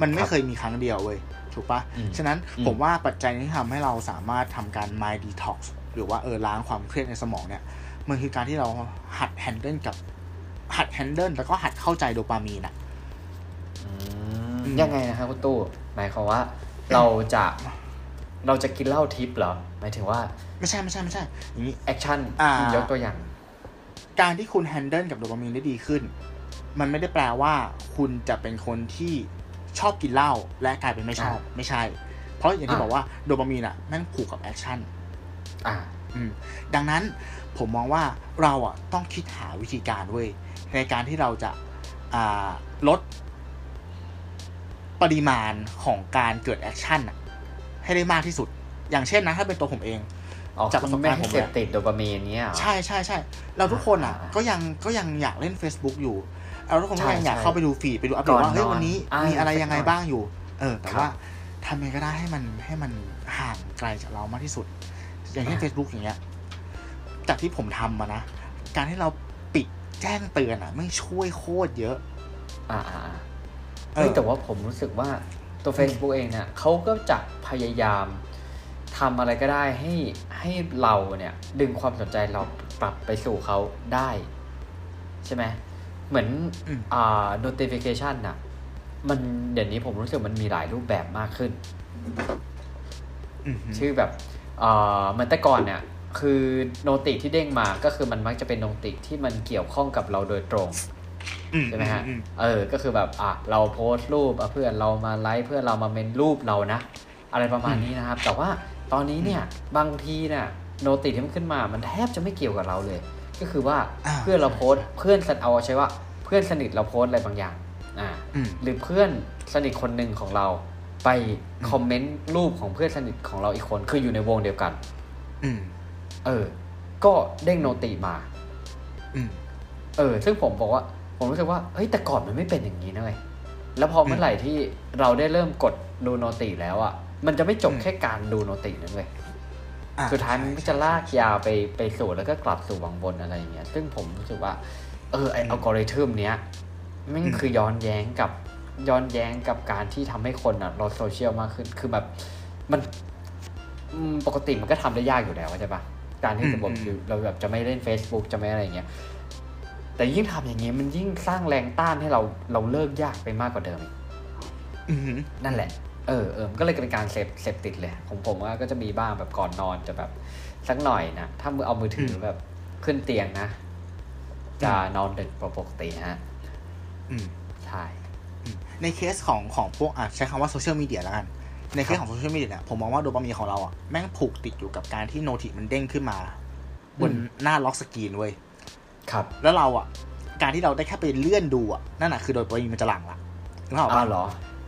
มันไม่ครับเคยมีครั้งเดียวเว้ย ถูกปะอืมฉะนั้นอืมผมว่าปัจจัยที่ทำให้เราสามารถทำการ mind detox หรือว่าเออล้างความเครียดในสมองเนี่ยมันคือการที่เราหัด handle กับหัด handle แล้วก็หัดเข้าใจโดปามีนอะอืมอืมยังไงนะครับคุณตู้หมายความว่าเราจะเราจะกินเหล้าทิพย์เหรอหมายถึงว่า ไม่ใช่ไม่ใช่ไม่ใช่อย่างนี้ action อ่ายกตัวอย่าง การที่คุณ handle กับโดปามีนได้ดีขึ้น มันไม่ได้แปลว่าคุณจะเป็นคนที่ ชอบกินเหล้าและกลายเป็นไม่ชอบไม่ใช่ เพราะอย่างที่อ่าบอกว่าโดปามีนอะแม่งผูกกับ action อ่าอืมดังนั้นผมมองว่าเราอะต้องคิดหาวิธีการเว้ยในการที่เราจะอ่าลดปริมาณของการเกิด action อะให้ได้มากที่สุด อย่างเช่นนะ ถ้าเป็นตัวผมเองอ๋อจากประสบการณ์คุณผมเสเนี่ยพติดโดปามีนเนี้ยเหรอใช่ใช่ใช่เราทุกคนอะอ่าก็ยังก็ยังอยากเล่น Facebook อยู่ เราทุกคนก็ใช่ยังอยากใช่เข้าไปดู feed ไปดูอัปเดตก่อนว่าเฮ้ยนอนวันนี้อ่ามีมีอะไรสักยังไงหน่อยบ้างอยู่ เออ แต่ครับว่าทำยังไงก็ได้ให้มันให้มันห่างไกลจากเรามากที่สุด อย่างเช่นอ่า Facebook อย่างเงี้ยจากที่ผมทำมานะ การที่เราปิดแจ้งเตือนอะ ไม่ช่วยโคตรเยอะ อ่าอ่าอ่าเอเฮ้ยอแต่ว่าผมรู้สึกว่าตัว Facebook เองเนี่ยเขาก็จะพยายามทำอะไรก็ได้ให้ให้เราเนี่ย ดึงความสนใจเราปรับไปสู่เขาได้ ใช่ไหม เหมือนอืมอ่า notification น่ะ มันเดี๋ยวนี้ผมรู้สึกมันมีหลายรูปแบบมากขึ้นอืมชื่อแบบเอ่อเหมือนแต่ก่อนเนี่ย คือโนติที่เด้งมาก็คือมันมักจะเป็นโนติที่มันเกี่ยวข้องกับเราโดยตรงอืใช่ไหมฮะอืเออ ก็คือแบบอะเราโพสต์รูปอะเพื่อนเรามาไลค์เพื่อนเรามาเมนรูปเรานะ อะไรประมาณนี้นะครับ แต่ว่าตอนนี้เนี่ยบางทีเนี่ยโนติที่มันขึ้นมา มันแทบจะไม่เกี่ยวกับเราเลย ก็คือว่าอ่าเพื่อนเราโพสต์เพื่อนสนิทเอาใช้ว่าเพื่อนสนิทเราโพสต์อะไรบางอย่างอ่าอืมหรือเพื่อนสนิทคนหนึ่งของเราไปคอมเมนต์รูปของเพื่อนสนิทของเราอีกคนคืออยู่ในวงเดียวกันอืมเออ ก็เด้ง noti มาอืมเออ ซึ่งผมบอกว่า ผมรู้สึกว่าเฮ้ยแต่ก่อนมันไม่เป็นอย่างนี้นะเว้ยแล้วพอเมื่อไหร่ที่เราได้เริ่มกดดู noti แล้วอะ มันจะไม่จบอืมแค่การดู noti นั่นเว้ยอะ สุดท้ายมันก็ใช่จะใช่ลากยาวไปไปสู่แล้วก็กลับสู่วังวนอะไรอย่างเงี้ยซึ่งผมรู้สึกว่า เออไออืมอัลกอริทึมเนี้ยมันอืมคือย้อนแย้งกับย้อนแย้งกับการที่ทำให้คนอะลดโซเชียลมากขึ้นคือแบบมันอืมปกติมันก็ทำได้ยากอยู่แล้วใช่ปะแต่การที่อืมระบบอืมเราแบบจะไม่เล่น Facebook จะไม่อะไรอย่างเงี้ยแต่ยิ่งทำอย่างเงี้ยมันยิ่งสร้างแรงต้านให้เราเราเลิกยากไปมากกว่าเดิมอีกอือหือนั่นแหละ เออเออมันก็เลยเป็นการเสพเสพติดเลยของผมว่าก็จะมีบ้างแบบก่อนนอนจะแบบสักหน่อยนะถ้ามือเอามือถืออมแบบขึ้นเตียงนะ จะนอนดึกกว่าปกติฮะอืมใช่ในเคสของของพวกอะใช้คำว่าโซเชียลมีเดียแล้วกัน ในเคสของโซเชียลมีเดียเนี่ยผมมองว่าโดปามีนของเราอะแม่งผูกติดอยู่กับการที่ noti มันเด้งขึ้นมา บนหน้า lock screen เว้ยครับ แล้วเราอะ การที่เราได้แค่ไปเลื่อนดูอะนั่นอะคือโดปามีนมันจะหลั่งละนึกออกอ้าปะวเหรอ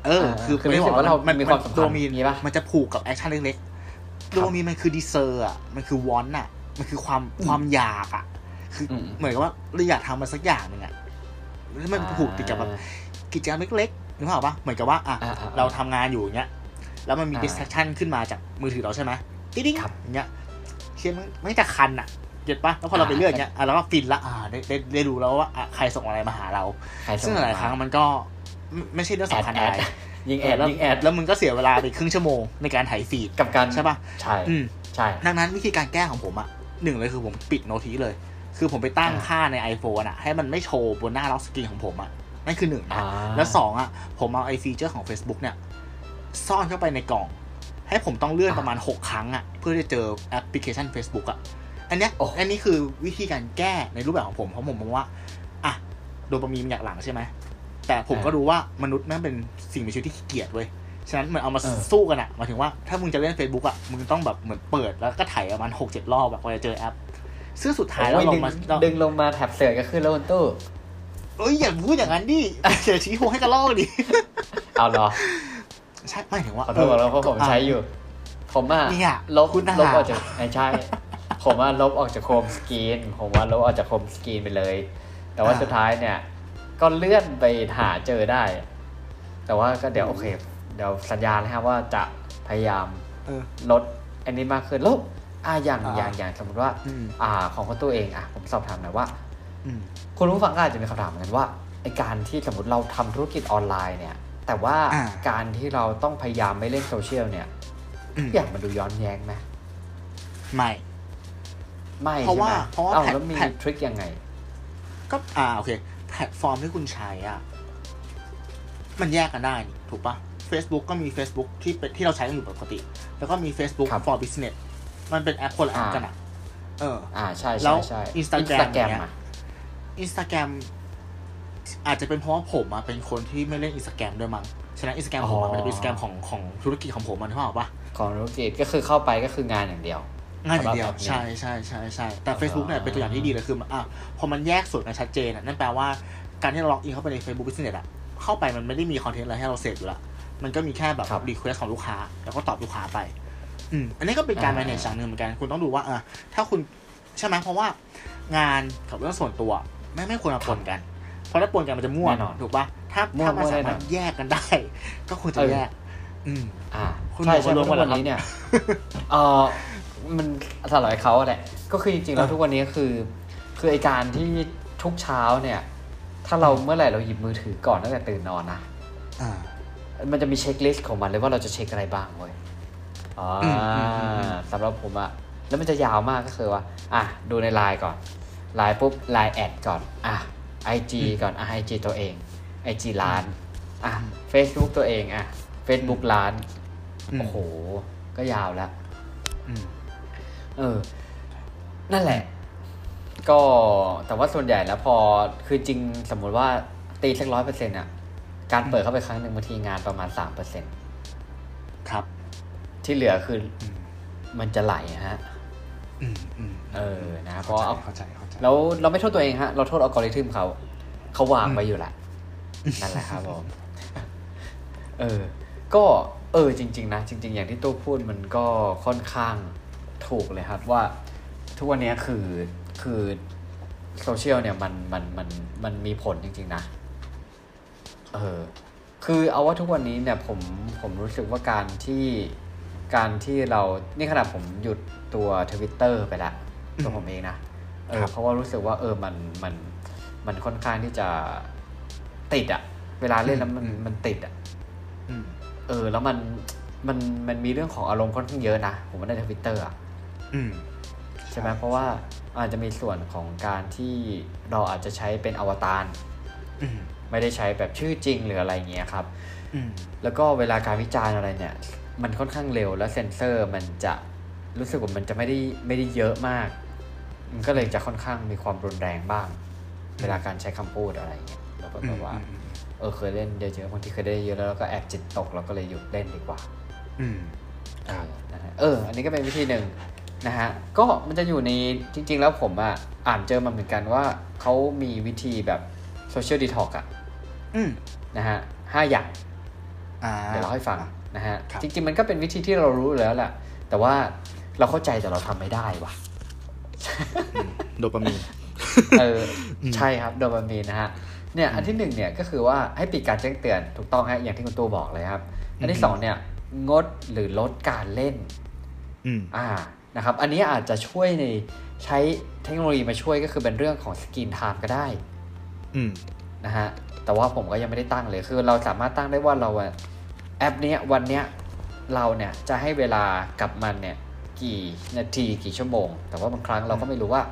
เออ คือคือรู้สึกว่าเรามีความสัมพันธ์โดปามีนอย่างงี้ปะมันจะผูกกับ action เล็กๆโดปามีนมันคือ desire อะมันคือ want อะ มันคือความความอยากอะ คืออมเหมือนกับว่าเราอยากทำมันสักอย่างหนึ่งอะแล้วมันผูกติดกับแบบกิจกรรมเล็กๆนึกภาพออกปะเหมือนกับว่าอะอ่าอ่าเราทำงานอยู่อย่างเงี้ยแล้วมันมีอ่า distraction ขึ้นมาจากมือถือเราใช่ไหมติ๊ดครับๆอย่างเงี้ยเชี่ยมันไม่จะคันอะเก็ตปะแล้วพอเราไปเลื่อนอย่างเงี้ยอะเราก็ฟินละอ่าได้ได้ได้ดูแล้วว่าอะใครส่งอะไรมาหาเราใครซึ่งหลายๆครั้งมันก็ ไม่ไม่ใช่เรื่องสำคัญอะไรแอดยิงแอดแล้วยิงแอดแล้วมึงก็เสียเวลาไปครึ่งชั่วโมงในการถ่ายฟีดกับการใช่ปะใช่อืมใช่ดังนั้นวิธีการแก้ของผมอะหนึ่งเลยคือผมปิด noti เลย คือผมไปตั้งอ่าค่าใน iPhone อะ ให้มันไม่โชว์บนหน้า lock screen ของผมอะนั่นคือหนึ่งนะอ่าแล้วสองอะ ผมเอาไอ feature ของ Facebook เนี่ย ซ่อนเข้าไปในกล่อง ให้ผมต้องเลื่อนประมาณ 6 ครั้งอะ เพื่อจะเจอแอปพลิเคชัน Facebook อะ อันเนี้ยโอ้อันนี้คือวิธีการแก้ในรูปแบบของผม เพราะผมมองว่า อะ โดปามีนมันอยากหลั่งใช่ไหม แต่ผมก็รู้ว่ามนุษย์แม่งเป็นสิ่งมีชีวิตที่ขี้เกียจเว้ยฉะนั้นเหมือนเอามาเออสู้กันอะหมายถึงว่าถ้ามึงจะเล่น Facebook อะมึงต้องแบบเหมือนเปิดแล้วก็ถ่ายประมาณหกเจ็ดรอบแบบกว่าจะเจอแอปซึ่งสุดท้ายแล้วโอ้ยลดึงงมาเราดึงลงมาแถบเสือก็ขึ้นแล้วบนตู้เอ้ยอย่าพูดอย่างนั้นดิเสียชี้โฮให้กระลอกดิเอาเหรอใช่ไม่ถึงว่าขอโทษขอโทษเพราะผมใช้อยู่ ผมอะเนี่ยลบคุณน่ะลบออกจากไม่ใช่ ผมว่าลบออกจากโฮมสกรีน ผมว่าลบออกจากโฮมสกรีนไปเลย แต่ว่าสุดท้ายเนี่ย ก็เลื่อนไปหาเจอได้ แต่ว่าก็เดี๋ยวโอเค เดี๋ยวสัญญานะครับว่าจะพยายามเออลดอันนี้มากขึ้นแล้วอ่าอย่างอ่าอย่างอย่างสมมติว่าอืมอ่าของคนตัวเองอะผมสอบถามหน่อยว่าอืมคุณผู้ฟังก็อาจจะมีคำถามเหมือนกันว่าไอการที่สมมติเราทำธุรกิจออนไลน์เนี่ย แต่ว่าอ่าการที่เราต้องพยายามไม่เล่นโซเชียลเนี่ยอืมอย่างมันดูย้อนแย้งไหมไม่ไม่เพราะใช่ไหมว่าเพราะว่าเอ้าแพลตแล้วมีแพลต trick ยังไง ก็อ่าโอเค แพลตฟอร์มที่คุณใช้อะ มันแยกกันได้นี่ถูกปะ Facebook ก็มี Facebook ที่เป็นที่เราใช้กันอยู่ปกติ แล้วก็มี Facebook ครับ for business มันเป็นแอปคนละแอปกันอะ เออ อ่าใช่แล้ใช่วใช่ Instagram แกรมเนี่ยอะอินสตาแกรมอาจจะเป็นเพราะว่าผมอะเป็นคนที่ไม่เล่นอินสตาแกรมด้วยมั้งฉะนั้นอินสตาแกรมผมอะมันจะเป็นอินสตาแกรมของของธุรกิจของผมมันเท่าปะของธุรกิจก็คือเข้าไปก็คืองานอย่างเดียว ง่ายอย่างเดียวสำหรับแบบนี้ใช่ใช่ใช่ใช่แต่ Facebook เนี่ยเป็นตัวอย่างที่ดีเลยคือมันอะพอมันแยกส่วนกันชัดเจนอะนั่นแปลว่าการที่เราล็อกอินเข้าไปใน Facebook Business อะเข้าไปมันไม่ได้มีคอนเทนต์อะไรให้เราเสพอยู่ละมันก็มีแค่แบบครับ request ของลูกค้า แล้วก็ตอบลูกค้าไปอืมอันนี้ก็เป็นการอ่า manage อย่างหนึ่งเหมือนกันคุณต้องดูว่าอะถ้าคุณใช่ไหมเพราะว่างานกับเรื่องส่วนตัวไม่ไม่ควรมาปนกัน เพราะถ้าปนกันมันจะมั่วแน่นอนถูกปะถ้ามั่วถ้ามันมั่วสาแน่นมาอรนถแยกกันได้ ก็ควรจะเออแยก อืมอ่าคุณใช่บอกใช่ว่าเพราะรวมทุกวันกันเหรอนี้เนี่ยเออ มันสำหรับเขาแหละก็คือจริงๆแล้วอะทุกวันนี้คือ คือไอการที่ทุกเช้าเนี่ย ถ้าเราเมื่อไหร่เราหยิบมือถือก่อนตั้งแต่ตื่นนอนนะอ่ามันจะมี checklist ของมันเลยว่าเราจะเช็คอะไรบ้างเว้ยอ่าอืมอืมอืมอืมสำหรับผมอะแล้วมันจะยาวมากก็คือว่า อะ ดูในไลน์ก่อนไลน์ปุ๊บไลน์แอดก่อน อะไอจีก่อน อะไอจีตัวเองไอจีร้าน อะ Facebook ตัวเอง อะ Facebook ร้านอืมโอ้โห ก็ยาวแล้วอืม เออ นั่นแหละ ก็แต่ว่าส่วนใหญ่แล้วพอคือจริงสมมุติว่าตีสักร้อยเปอร์เซ็นต์อะ การเปิดเข้าไปครั้งหนึ่งบางทีงานประมาณสามเปอร์เซ็นครับ ที่เหลือคืออืมมันจะไหลฮะอืมอืมเออนะเพราะเอาเข้าใจเข้าใจแล้วเราไม่โทษตัวเองฮะ เราโทษอัลกอริทึมเขา เขาวางอืมไว้อยู่แหละนั่นแหละครับผมเออ ก็ เออ จริง ๆ นะ จริง ๆ อย่างที่ตู้พูดมันก็ค่อนข้าง ถูกเลยครับว่าทุกวันนี้คือคือโซเชียลเนี่ยมันมันมันมันมีผลจริง ๆ นะ เออ คือเอาว่าทุกวันนี้เนี่ยผมผมรู้สึกว่าการที่การที่เรา นี่ขนาดผมหยุดตัวทวิตเตอร์ไปแล้วตัวผมเองนะ เออครับเพราะว่ารู้สึกว่า เออ มันมันมันค่อนข้างที่จะติดอะเวลาเล่นแล้วมันอืมมันติดอะอืมเออ แล้วมันมันมันมีเรื่องของอารมณ์ค่อนข้างเยอะนะ ผมว่าในทวิตเตอร์อะ อืมใช่ช่ไหมเพราะว่าอาจจะมีส่วนของการที่เราอาจจะใช้เป็นอวตารอืมไม่ได้ใช้แบบชื่อจริงหรืออะไรเงี้ยครับอืมแล้วก็เวลาการวิจารณ์อะไรเนี่ย มันค่อนข้างเร็วแล้วเซนเซอร์มันจะรู้สึกว่ามันจะไม่ได้ไม่ได้เยอะมาก มันก็เลยจะค่อนข้างมีความรุนแรงบ้าง เวลาการใช้คำพูดอะไรเงี้ยเราก็แบบว่าอืมเออเคยเล่นเยอะๆบางทีเคยได้เยอะแล้วเราก็แอบจิตตกเราก็เลยหยุดเล่นดีกว่า อืมเออนะฮะเออ อันนี้ก็เป็นวิธีหนึ่ง นะฮะก็มันจะอยู่ในจริง ๆ แล้วผมอะอ่านเจอมาเหมือนกันว่าเขามีวิธีแบบ social detox อะอืมนะฮะห้าอย่างอ่าเดี๋ยวเราให้ฟังนะฮะครับจริง ๆ มันก็เป็นวิธีที่เรารู้อยู่แล้วแหละแต่ว่าเราเข้าใจแต่เราทำไม่ได้ว่ะโดปามีนเออใช่ครับโดปามีนนะฮะเนี่ยอันที่หนึ่งเนี่ยก็คือว่าให้ปิดการแจ้งเตือนถูกต้องฮะอย่างที่คุณตู้บอกเลยครับ อันที่สองเนี่ยงดหรือลดการเล่นอืมอ่า นะครับ อันนี้อาจจะช่วยในใช้เทคโนโลยีมาช่วยก็คือเป็นเรื่องของสกรีนไทม์ก็ได้อืมนะฮะ แต่ว่าผมก็ยังไม่ได้ตั้งเลย คือเราสามารถตั้งได้ว่าเราอะแอปเนี้ยวันเนี้ยเราเนี่ยจะให้เวลากับมันเนี่ยกี่นาทีกี่ชั่วโมง แต่ว่าบางครั้งเราก็ไม่รู้ว่า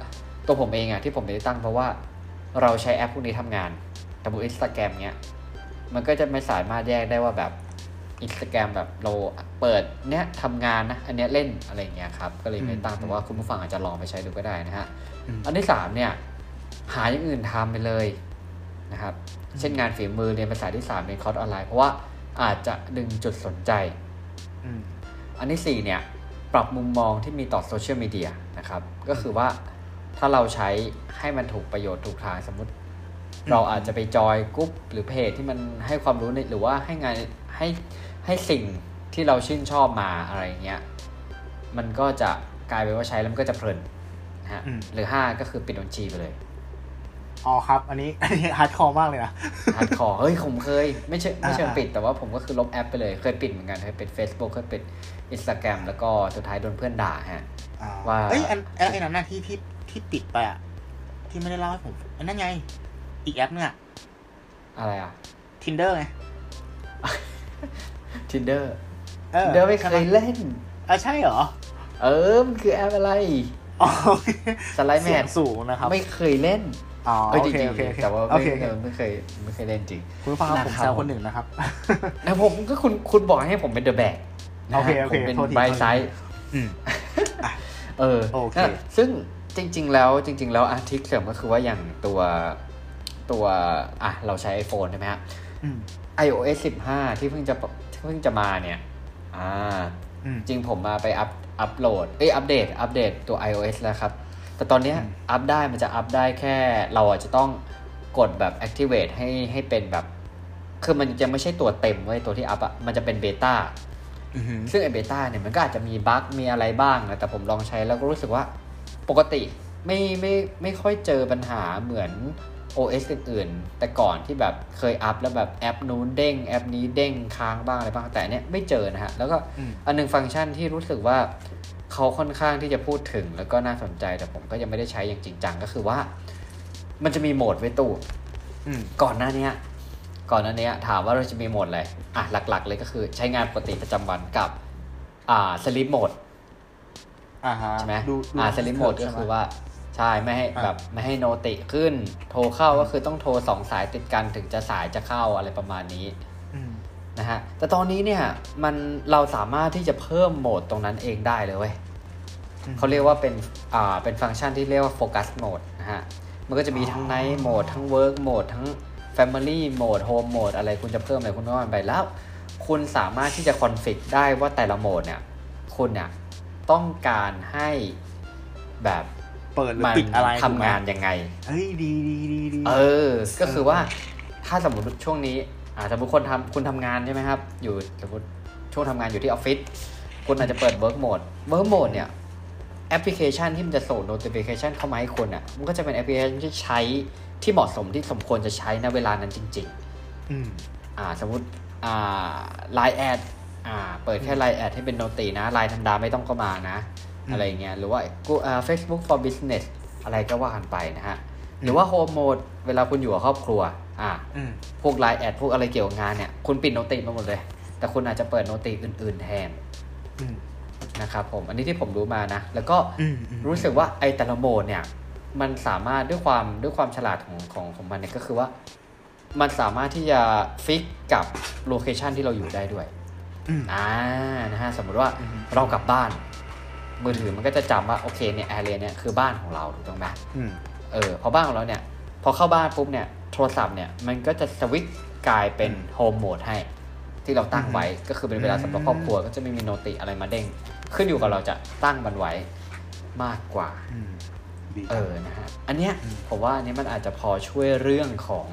ตัวผมเองอะที่ผมไม่ได้ตั้งเพราะว่าเราใช้แอปพวกนี้ทำงานแต่พอินสตาแกรมเนี้ยมันก็จะไม่สามารถแยกได้ว่าแบบ อินสตาแกรมแบบเราเปิดเนี้ยทำงานนะอันเนี้ยเล่นอะไรอย่างเงี้ยครับก็เลยไม่ตั้งอืมแต่ว่าคุณผู้ฟังอาจจะลองไปใช้ดูก็ได้นะฮะอืมอันที่สามเนี่ยหาอย่างอื่นทำไปเลยนะครับเช่นงานฝีมือเรียนภาษาที่สามเรียนคอร์สออนไลน์เพราะว่าอาจจะดึงจุดสนใจอืมอันที่สี่เนี่ยปรับมุมมองที่มีต่อโซเชียลมีเดียนะครับก็คือว่าถ้าเราใช้ให้มันถูกประโยชน์ถูกทางสมมติ เราอาจจะไป join group หรือเพจที่มันให้ความรู้ในหรือว่าให้งานให้ให้สิ่งที่เราชื่นชอบมาอะไรเงี้ยมันก็จะกลายเป็นว่าใช้แล้วมันก็จะเพลินนะฮะอืมหรือห้าก็คือปิดบัญชีไปเลยอ๋อครับ อันนี้อันนี้ hardcore มากเลยนะ hardcore เฮ้ยผมเคย ไม่เชิงไม่เชิงอ่าปิดแต่ว่าผมก็คือลบแอปไปเลยเคยปิดเหมือนกันเคยปิด Facebook เคยปิด Instagram แล้วก็สุดท้ายโดนเพื่อนด่าฮะอ่าว่าเอ้ยอันไอ้ไอ้นั้นน่ะที่ที่ที่ปิดไปอะที่ไม่ได้เล่าให้ผมอันนั้นไง อีกแอปเนี่ยอะไรอะ Tinder ไง Tinder เออ Tinder ไม่เคยเล่นอะใช่เหรอ เออมันคือแอปอะไร อ๋อสไลด์แมเสียทงสูงนะครับ ไม่เคยเล่น อ๋อเอ้ยโอจเคริงโอเคโอๆเคแต่ว่าโอไม่เคโอเคเออไม่เคยไม่เคยเล่นจริง คุณผู้ฟังครับผมนะครับแซวคนหนึ่งนะครับแต่ผมก็คุณคุณบอกให้ผมเป็นเดอะแบกโอเคโอผเคมเป็นโทษทีไบโทษที ไซด์อืม เออโอเคนะซึ่งจริง ๆ แล้วจริง ๆ แล้วอาทิตย์เสริมก็คือว่าอย่างตัว ตัวอะเราใช้ iPhone ใช่ไหมฮะอืม iOS 15 ที่เพิ่งจะที่เพิ่งจะมาเนี่ย อ่าอืมจริงผมมาไปอัพอัพโหลดเอ้ยอัปเดต อัปเดตตัว iOS แล้วครับ แต่ตอนเนี้ยอืมอัพได้มันจะอัพได้แค่เราอาจจะต้องกดแบบ activate ให้ให้เป็นแบบ คือมันจะไม่ใช่ตัวเต็มเว้ยตัวที่อัพอะมันจะเป็น beta อือหือซึ่งไอ beta เนี่ยมันก็อาจจะมี bug มีอะไรบ้างนะแต่ผมลองใช้แล้วก็รู้สึกว่าปกติไม่ไม่ไม่ค่อยเจอปัญหาเหมือน OS อื่นๆ แต่ก่อนที่แบบเคยอัพแล้วแบบแอปนู้นเด้งแอปนี้เด้งค้างบ้างอะไรบ้าง แต่อันเนี้ยไม่เจอนะฮะ แล้วก็อืมอันหนึงฟังก์ชันที่รู้สึกว่าเขาค่อนข้างที่จะพูดถึงแล้วก็น่าสนใจแต่ผมก็ยังไม่ได้ใช้อย่างจริงจังก็คือว่า มันจะมีโหมดไว้ตู้อืมก่อนหน้าเนี้ยก่อนหน้าเนี้ยถามว่าเราจะมีโหมดอะไรอะหลัก ๆ เลยก็คือใช้งานปกติประจำวันกับ อ่า sleep mode อ่าฮะใช่ไหมดูดูอ่า sleep mode ก็คือว่า ใช่ไม่ให้อะแบบไม่ให้ noti ขึ้น โทรเข้าก็คือต้องโทรสองสายติดกันถึงจะสายจะเข้าอะไรประมาณนี้อืมนะฮะแต่ตอนนี้เนี่ยมันเราสามารถที่จะเพิ่มโหมดตรงนั้นเองได้เลยเว้ยอืมเขาเรียกว่าเป็นอ่าเป็นฟังก์ชันที่เรียกว่า focus mode นะฮะมันก็จะมีทั้งอ๋อไนท์โหมดทั้งเวิร์กโหมดทั้ง Family โหมด Home โหมดอะไรคุณจะเพิ่มอะไรคุณก็ว่ามันไปแล้ว คุณสามารถที่จะ config ได้ว่าแต่ละโหมดเนี่ย คุณเนี่ยต้องการให้แบบ เปิดหรือมันปิดอะไรทำงานยังไงเฮ้ยดีดีดีดีเออ ก็คือว่าถ้าสมมติช่วงนี้อ่าสมมติคนทำคุณทำงานใช่ไหมครับ อยู่สมมติช่วงทำงานอยู่ที่ออฟฟิศคุณอาจจะเปิด Work Mode Work Mode เนี่ยแอปพลิเคชันที่มันจะส่ง notification เข้ามาให้คุณอะ มันก็จะเป็นแอปพลิเคชันที่ใช้ที่เหมาะสมที่สมควรจะใช้ณเวลานั้นจริงอืมๆอ่า สมมติ อ่า Line Ad อ่า เปิดแค่ Line Ad ให้เป็นโนตินะ Line ธรรมดาไม่ต้องเข้ามานะ อืมอะไรเงี้ยหรือว่ากูอ่า Facebook for Business อะไรก็ว่ากันไปนะฮะ หรือว่า Home Mode เวลาคุณอยู่กับครอบครัว อ่าอืมพวก Line แอดพวกอะไรเกี่ยวกับงานเนี่ย คุณปิดโนติมาหมดเลย แต่คุณอาจจะเปิดโนติอื่น ๆ แทนอืมนะครับผม อันนี้ที่ผมรู้มานะ แล้วก็อืมอืมรู้สึกว่าไอ้แต่ละโหมดเนี่ย มันสามารถด้วยความด้วยความฉลาดของของของมันเนี่ยก็คือว่า มันสามารถที่จะ fix กับ location ที่เราอยู่ได้ด้วยอืมอ่านะฮะสมมติว่าอืมเรากลับบ้าน มือถือมันก็จะจำว่าโอเคเนี่ย area เนี่ยคือบ้านของเราถูกต้องไหมอืมเออพอบ้านของเราเนี่ยพอเข้าบ้านปุ๊บเนี่ยโทรศัพท์เนี่ยมันก็จะสวิตช์กลายเป็น home mode ให้ ที่เราตั้งไว้ก็คือเป็นเวลาสำหรับครอบครัวก็จะไม่มี noti อะไรมาเด้ง ขึ้นอยู่กับเราจะตั้งมันไว้มากกว่าอืมดีเออนะฮะอันเนี้ยอืมผมว่าอันนี้มันอาจจะพอช่วยเรื่องของ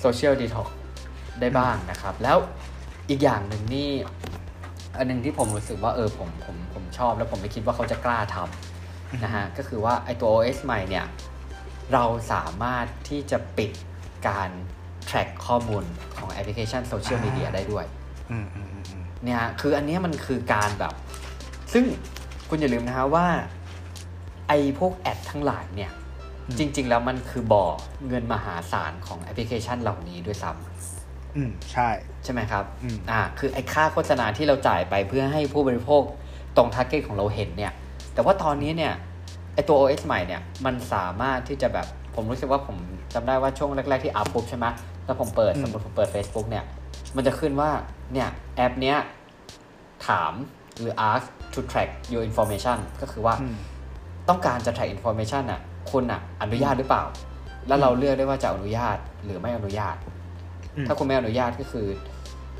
social detox ได้บ้างนะครับ แล้วอีกอย่างหนึ่งนี่ อันหนึงที่ผมรู้สึกว่าเออผมผมผมชอบแล้วผมไม่คิดว่าเขาจะกล้าทำนะฮะก็คือว่าไอตัว OS ใหม่เนี่ยเราสามารถที่จะปิดการ track ข้อมูลของแอปพลิเคชันโซเชียลมีเดียได้ด้วยอืมอืมอืมอืมเนี่ยฮะคืออันเนี้ยมันคือการแบบ ซึ่งคุณอย่าลืมนะฮะว่าไอ้พวก ad ทั้งหลายเนี่ยจริง ๆ แล้วมันคือบ่อเงินมหาศาลของแอปพลิเคชันเหล่านี้ด้วยซ้ อืมใช่ำใช่ไหมครับอืมอ่าคือไอ้ค่าโฆษณาที่เราจ่ายไปเพื่อให้ผู้บริโภคตรง target ของเราเห็นเนี่ย แต่ว่าตอนนี้เนี่ยไอ้ตัว OS ใหม่เนี่ยมันสามารถที่จะแบบผมรู้สึกว่าผมจำได้ว่าช่วงแรก ๆที่อัพปุ๊บใช่ไหมแล้วผมเปิดอืมสมมติผมเปิด Facebook เนี่ย มันจะขึ้นว่าเนี่ยแอปเนี้ยถามหรือ ask to track your information ก็คือว่าอืมต้องการจะ track information อะคุณอะอนุญาตหรือเปล่า แล้วเราเลือกได้ว่าจะอนุญาตหรือไม่อนุญาตอืม ถ้าคุณไม่อนุญาตก็คือ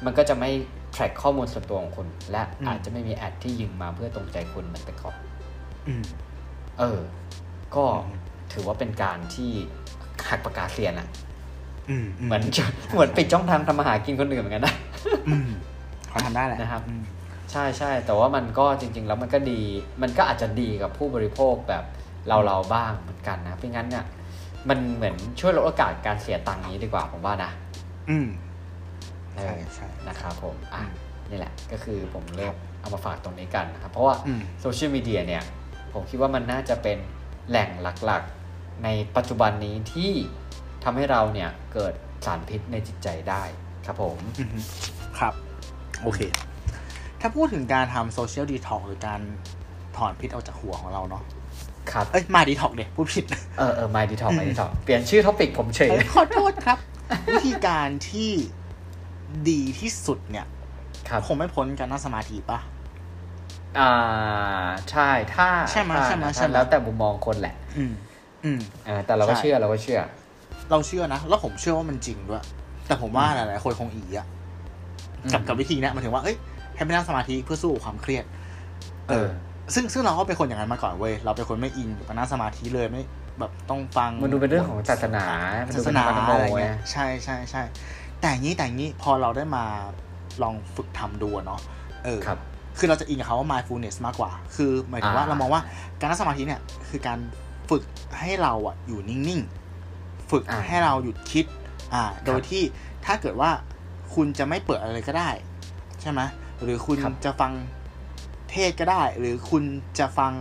มันก็จะไม่ track ข้อมูลส่วนตัวของคุณ และอืมอาจจะไม่มีแอดที่ยิงมาเพื่อตรงใจคุณเหมือนแต่ก่อนอืมเออ ก็อืมถือว่าเป็นการที่หักปากกาเซียนอะอืมเหมือนเหมือนปิดช่องทางทำมาหากินคนอื่นเหมือนกันนะอืมเขาทำได้แหละนะครับอืมใช่ใช่แต่ว่ามันก็จริง ๆ แล้วมันก็ดี มันก็อาจจะดีกับผู้บริโภคแบบเราเราๆบ้างเหมือนกันนะเพราะงั้นเนี่ยมันเหมือนช่วยลดโอกาสการเสียตังค์นี้ดีกว่าผมว่านะ อืมเอใช่อใช่นะครับผมอะอืมนี่แหละก็คือผมเลือกเอามาฝากตรงนี้กันนะครับ เพราะว่าอืมโซเชียลมีเดียเนี่ย ผมคิดว่ามันน่าจะเป็นแหล่งหลักๆ ในปัจจุบันนี้ที่ทำให้เราเนี่ยเกิดสารพิษในจิตใจได้ครับผมอืมครับ โอเค ถ้าพูดถึงการทำ social detox หรือการถอนพิษออกจากหัวของเราเนาะครับ เอ้ย mind detox เด็พูดผิด เออเออ mind detox mind detox เปลี่ยนชื่อ topic ผมเฉยเอ้ยขอโทษครับ วิธีการที่ดีที่สุดเนี่ยครับคงไม่พ้นการนั่งสมาธิปะอ่าใช่ถ้าใช่ไหมถ้าใช่ไหมนะใช่ไหมแล้วแต่มุมมองคนแหละ อืม อืมเออแต่เราก็ใช่เชื่อเราก็เชื่อ เราเชื่อนะแล้วผมเชื่อว่ามันจริงด้วยแต่ผมว่าหลายๆคนคงอีอะกับอืมกับวิธีเนี้ยหมายถึงว่าเอ้ยให้ไปนั่งสมาธิเพื่อสู้กับความเครียด เออ ซึ่งซึ่งเราก็เป็นคนอย่างนั้นมาก่อนเว้ยเราเป็นคนไม่อินกับการนั่งสมาธิเลยไม่ แบบต้องฟังมันดูเป็นเรื่องของศาสนามันดูศาสเป็นนาธรรมอะไรโมเงี้ยยใช่ใช่ใช่แต่อย่างนี้แต่อย่างนี้พอเราได้มาลองฝึกทำดูอะเนาะเออครับคือเราจะอินกับเขาว่า mindfulness มากกว่า คือหมายถึงว่าอ่าเรามองว่าการนั่งสมาธิเนี่ย คือการฝึกให้เราอะอยู่นิ่งๆ ฝึกอ่าให้เราหยุดคิด อ่า โดยที่ถ้าเกิดว่าคุณจะไม่เปิดอะไรก็ได้ ใช่ไหมหรือคุณครับจะฟังเทศก็ได้ หรือคุณจะฟัง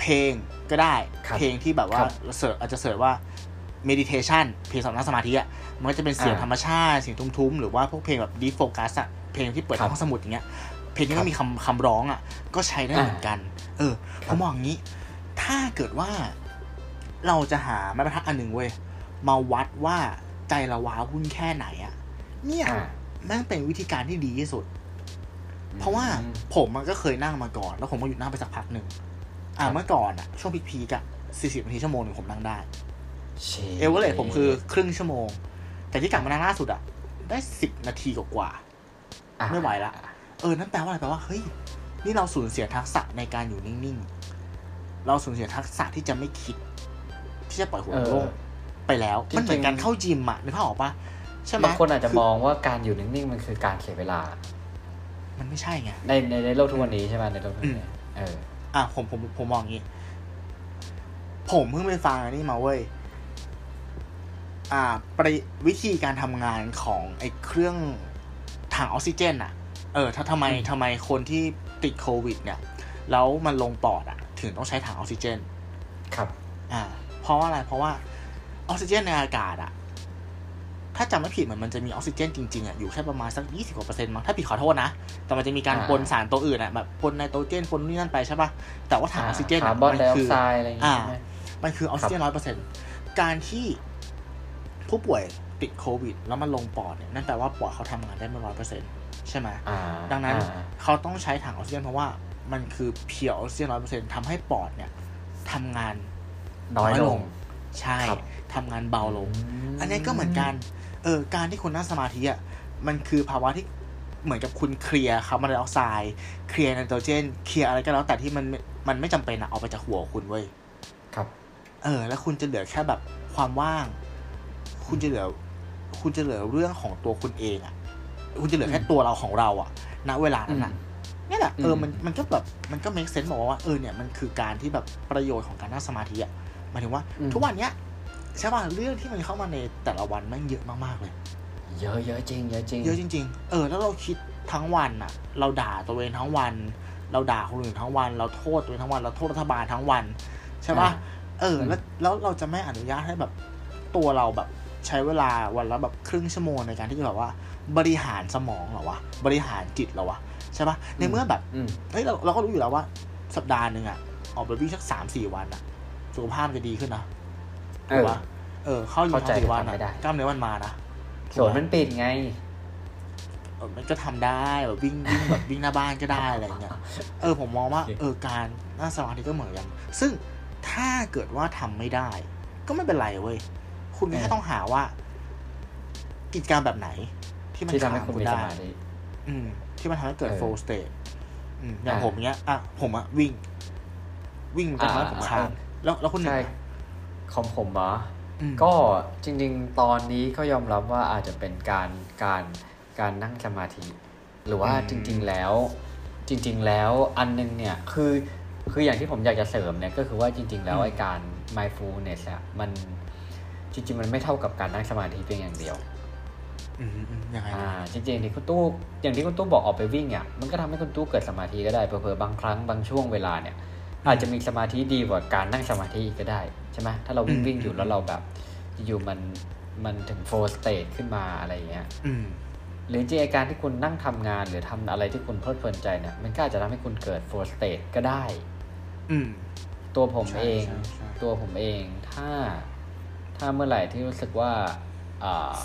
เพลง ก็ได้ครับเพลงที่แบบว่าครับเสิร์ชอาจจะเสิร์ชว่า meditation เพลงสำหรับนั่งสมาธิอะมันก็จะเป็นเสียงอ่าธรรมชาติเสียงทุ้มๆ หรือว่าพวกเพลงแบบ deep focus อะเพลงที่เปิดครับห้องสมุดอย่างเงี้ยเพลงที่ครัไม่บมีคำคำร้องอะก็ใช้ได้อ่าเหมือนกัน เออคผรับมมองอย่างนี้ ถ้าเกิดว่าเราจะหาไม้บรรทัดอันหนึ่งเว้ยมาวัดว่าใจเราว้าวุ่นแค่ไหนอะเนี่ยอ่าแม่งเป็นวิธีการที่ดีที่สุด เพราะว่าผมมันก็เคยนั่งมาก่อน แล้วผมก็หยุดนั่งไปสักพักหนึ่ง อ่าครับเมื่อก่อนอะช่วงพีคๆอะสี่สิบนาทีชั่วโมงหนึ่งผมนั่งได้เชี่ยเอเวอเรสผมคือครึ่งชั่วโมง แต่ที่กลับมานั่งล่าสุดอะได้สิบนาทีกว่าๆอะไม่ไหวละเออนั่นแปลว่าอะไรแปลว่าเฮ้ยนี่เราสูญเสียทักษะในการอยู่นิ่งๆ เราสูญเสียทักษะที่จะไม่คิด ที่จะปล่อยหัวเออโล่งไปแล้วจริงๆมันเหมือนการเข้ายิมอะนึกภาพออกปะใช่ไหมบางคนอาจจะมองว่าการอยู่นิ่งๆ มันคือการเสียเวลา มันไม่ใช่ไงในในในโลกทุกวันนี้ใช่ไหมในโลกทุกวันนี้เออ อะผมผมผมมองอย่างนี้ ผมเพิ่งไปฟังอันนี้มาเว้ย อ่าประวิธีการทำงานของไอ้เครื่องถังออกซิเจนอะเออ ถ้าทำไมอืมทำไมคนที่ติดโควิด เนี่ย แล้วมันลงปอดอะถึงต้องใช้ถังออกซิเจน ครับ อ่า เพราะว่าอะไร เพราะว่าออกซิเจนในอากาศอะ ถ้าจำไม่ผิดเหมือนมันจะมีออกซิเจนจริงๆอะอยู่แค่ประมาณสักยี่สิบกว่าเปอร์เซ็นต์มั้งถ้าผิดขอโทษนะ แต่มันจะมีการปนสารตัวอื่นอะแบบปนไนโตรเจนปนนี่นั่นไปใช่ป่ะแต่ว่าถังออกซิเจนคาอะร์บอนมัไดออคืกไซด์อะไรอย่างเงี้ยอ่าใช่ไหมมันคือออกซิเจนร้อยเปอร์เซ็นต์การที่ผู้ป่วยติดโควิด แล้วมันลงปอดเนี่ยนั่นแปลว่าปอดเขาทำงานได้ไม่ร้อยเปอร์เซ็นต์ใช่ไหมอ่าดังนั้นอ่าเขาต้องใช้ถังออกซิเจนเพราะว่ามันคือ pure ออกซิเจนร้อยเปอร์เซ็นต์ทำให้ปอดเนี่ยทำงานน้อยลง ใช่ครับทำงานเบาลง อันนี้ก็เหมือนกัน เออการที่คุณนั่งสมาธิอะมันคือภาวะที่เหมือนกับคุณเคลียร์คาร์บอนไดออกไซด์เคลียร์ไนโตรเจนเคลียร์อะไรก็แล้วแต่ที่มันมันไม่จำเป็นอะออกไปจากหัวคุณเว้ยครับ เออ แล้วคุณจะเหลือแค่แบบความว่าง คุณจะเหลือ คุณจะเหลือเรื่องของตัวคุณเองอะคุณจะเหลือแค่ตัวเราของเราอะณเวลานั้นอะนี่แหละเออมันมันก็แบบมันก็ make sense บอกว่าเออเนี่ยมันคือการที่แบบประโยชน์ของการนั่งสมาธิอะหมายถึงว่าอืมทุกวันเนี้ย ใช่ป่ะเรื่องที่มันเข้ามาในแต่ละวันแมันเยอะมากๆเลย เยอะเยอะจริงเยอะจริงเยอะจริง ๆ เออ แล้วเราคิดทั้งวันอะเราด่าตัวเองทั้งวัน เราด่าคนอื่นทั้งวัน เราโทษตัวเองทั้งวัน เราโทษรัฐบาลทั้งวันใช่ปะอ่าเออ แล้วแล้วเราจะไม่อนุญาตให้แบบตัวเราแบบใช้เวลาวันละแบบครึ่งชั่วโมงในการที่จะแบบว่า บริหารสมองเหรอวะบริหารจิตเหรอวะใช่ปะในเมื่อแบบอืมเฮ้ยเราเราก็รู้อยู่แล้วว่า สัปดาห์หนึ่งอะออกไปวิ่งสักสามสี่วันอะสุขภาพมันจะดีขึ้นนะเอ ถูกอปะเออ เข้าอยู่เข้าใจสามสี่วันทำไม่อะได้กล้ามเนื้อมันมานะสวนมันปิดไงเออมันก็ทำได้แบบวิ่งวิ่งแบบวิ่งหน้าบ้านก็ได้อะไรอย่างเงี้ยเออผมมองว่าโอเคเออการนั่งสมาธิก็เหมือนกัน ซึ่งถ้าเกิดว่าทำไม่ได้ ก็ไม่เป็นไรเว้ยคุณแค่ต้องหาว่า กิจกรรมแบบไหน ที่มันที่ทำให้ขาคุณคุณมีสได้มาธิอืม ที่มันทำให้เกิดเออ flow state อืมอย่างอ่าผมเนี้ยอะผมอะวิ่ง วิ่งมันจะทำให้อ่าผมค้างอ่าแล้วแล้วคุณหนึ่งใช่อะ ของผมเหรออืมก็จริง ๆ ตอนนี้ก็ยอมรับว่าอาจจะเป็นการการการนั่งสมาธิ หรือว่าจริง ๆ แล้ว จริง ๆ แล้วอันนึงเนี่ยคือคืออย่างที่ผมอยากจะเสริมเนี่ยก็คือว่าจริง ๆ แล้วไอ้การ mindfulness อะมันจริง ๆ มันไม่เท่ากับการนั่งสมาธิเพียงอย่างเดียวอืมอืมยังไงอ่าจริงๆที่คุณตู้อย่างที่คุณตู้บอกออกไปวิ่งอะมันก็ทำให้คุณตู้เกิดสมาธิก็ได้เผลอๆบางครั้งบางช่วงเวลาเนี่ย อาจจะมีสมาธิดีกว่าการนั่งสมาธิอีกก็ได้ใช่ไหมถ้าเราวิ่งวิ่งอยู่แล้วเราแบบอยู่ๆมันมันถึง flow state ขึ้นมาอะไรอย่างเงี้ยอืมหรือจริงๆไอ้การที่คุณนั่งทำงานหรือทำอะไรที่คุณเพลิดเพลินใจเนี่ยมันก็อาจจะทำให้คุณเกิด flow state ก็ได้อืมตัวผมใช่เองใช่ใช่ตัวผมเองถ้าถ้าเมื่อไหร่ที่รู้สึกว่าอ่า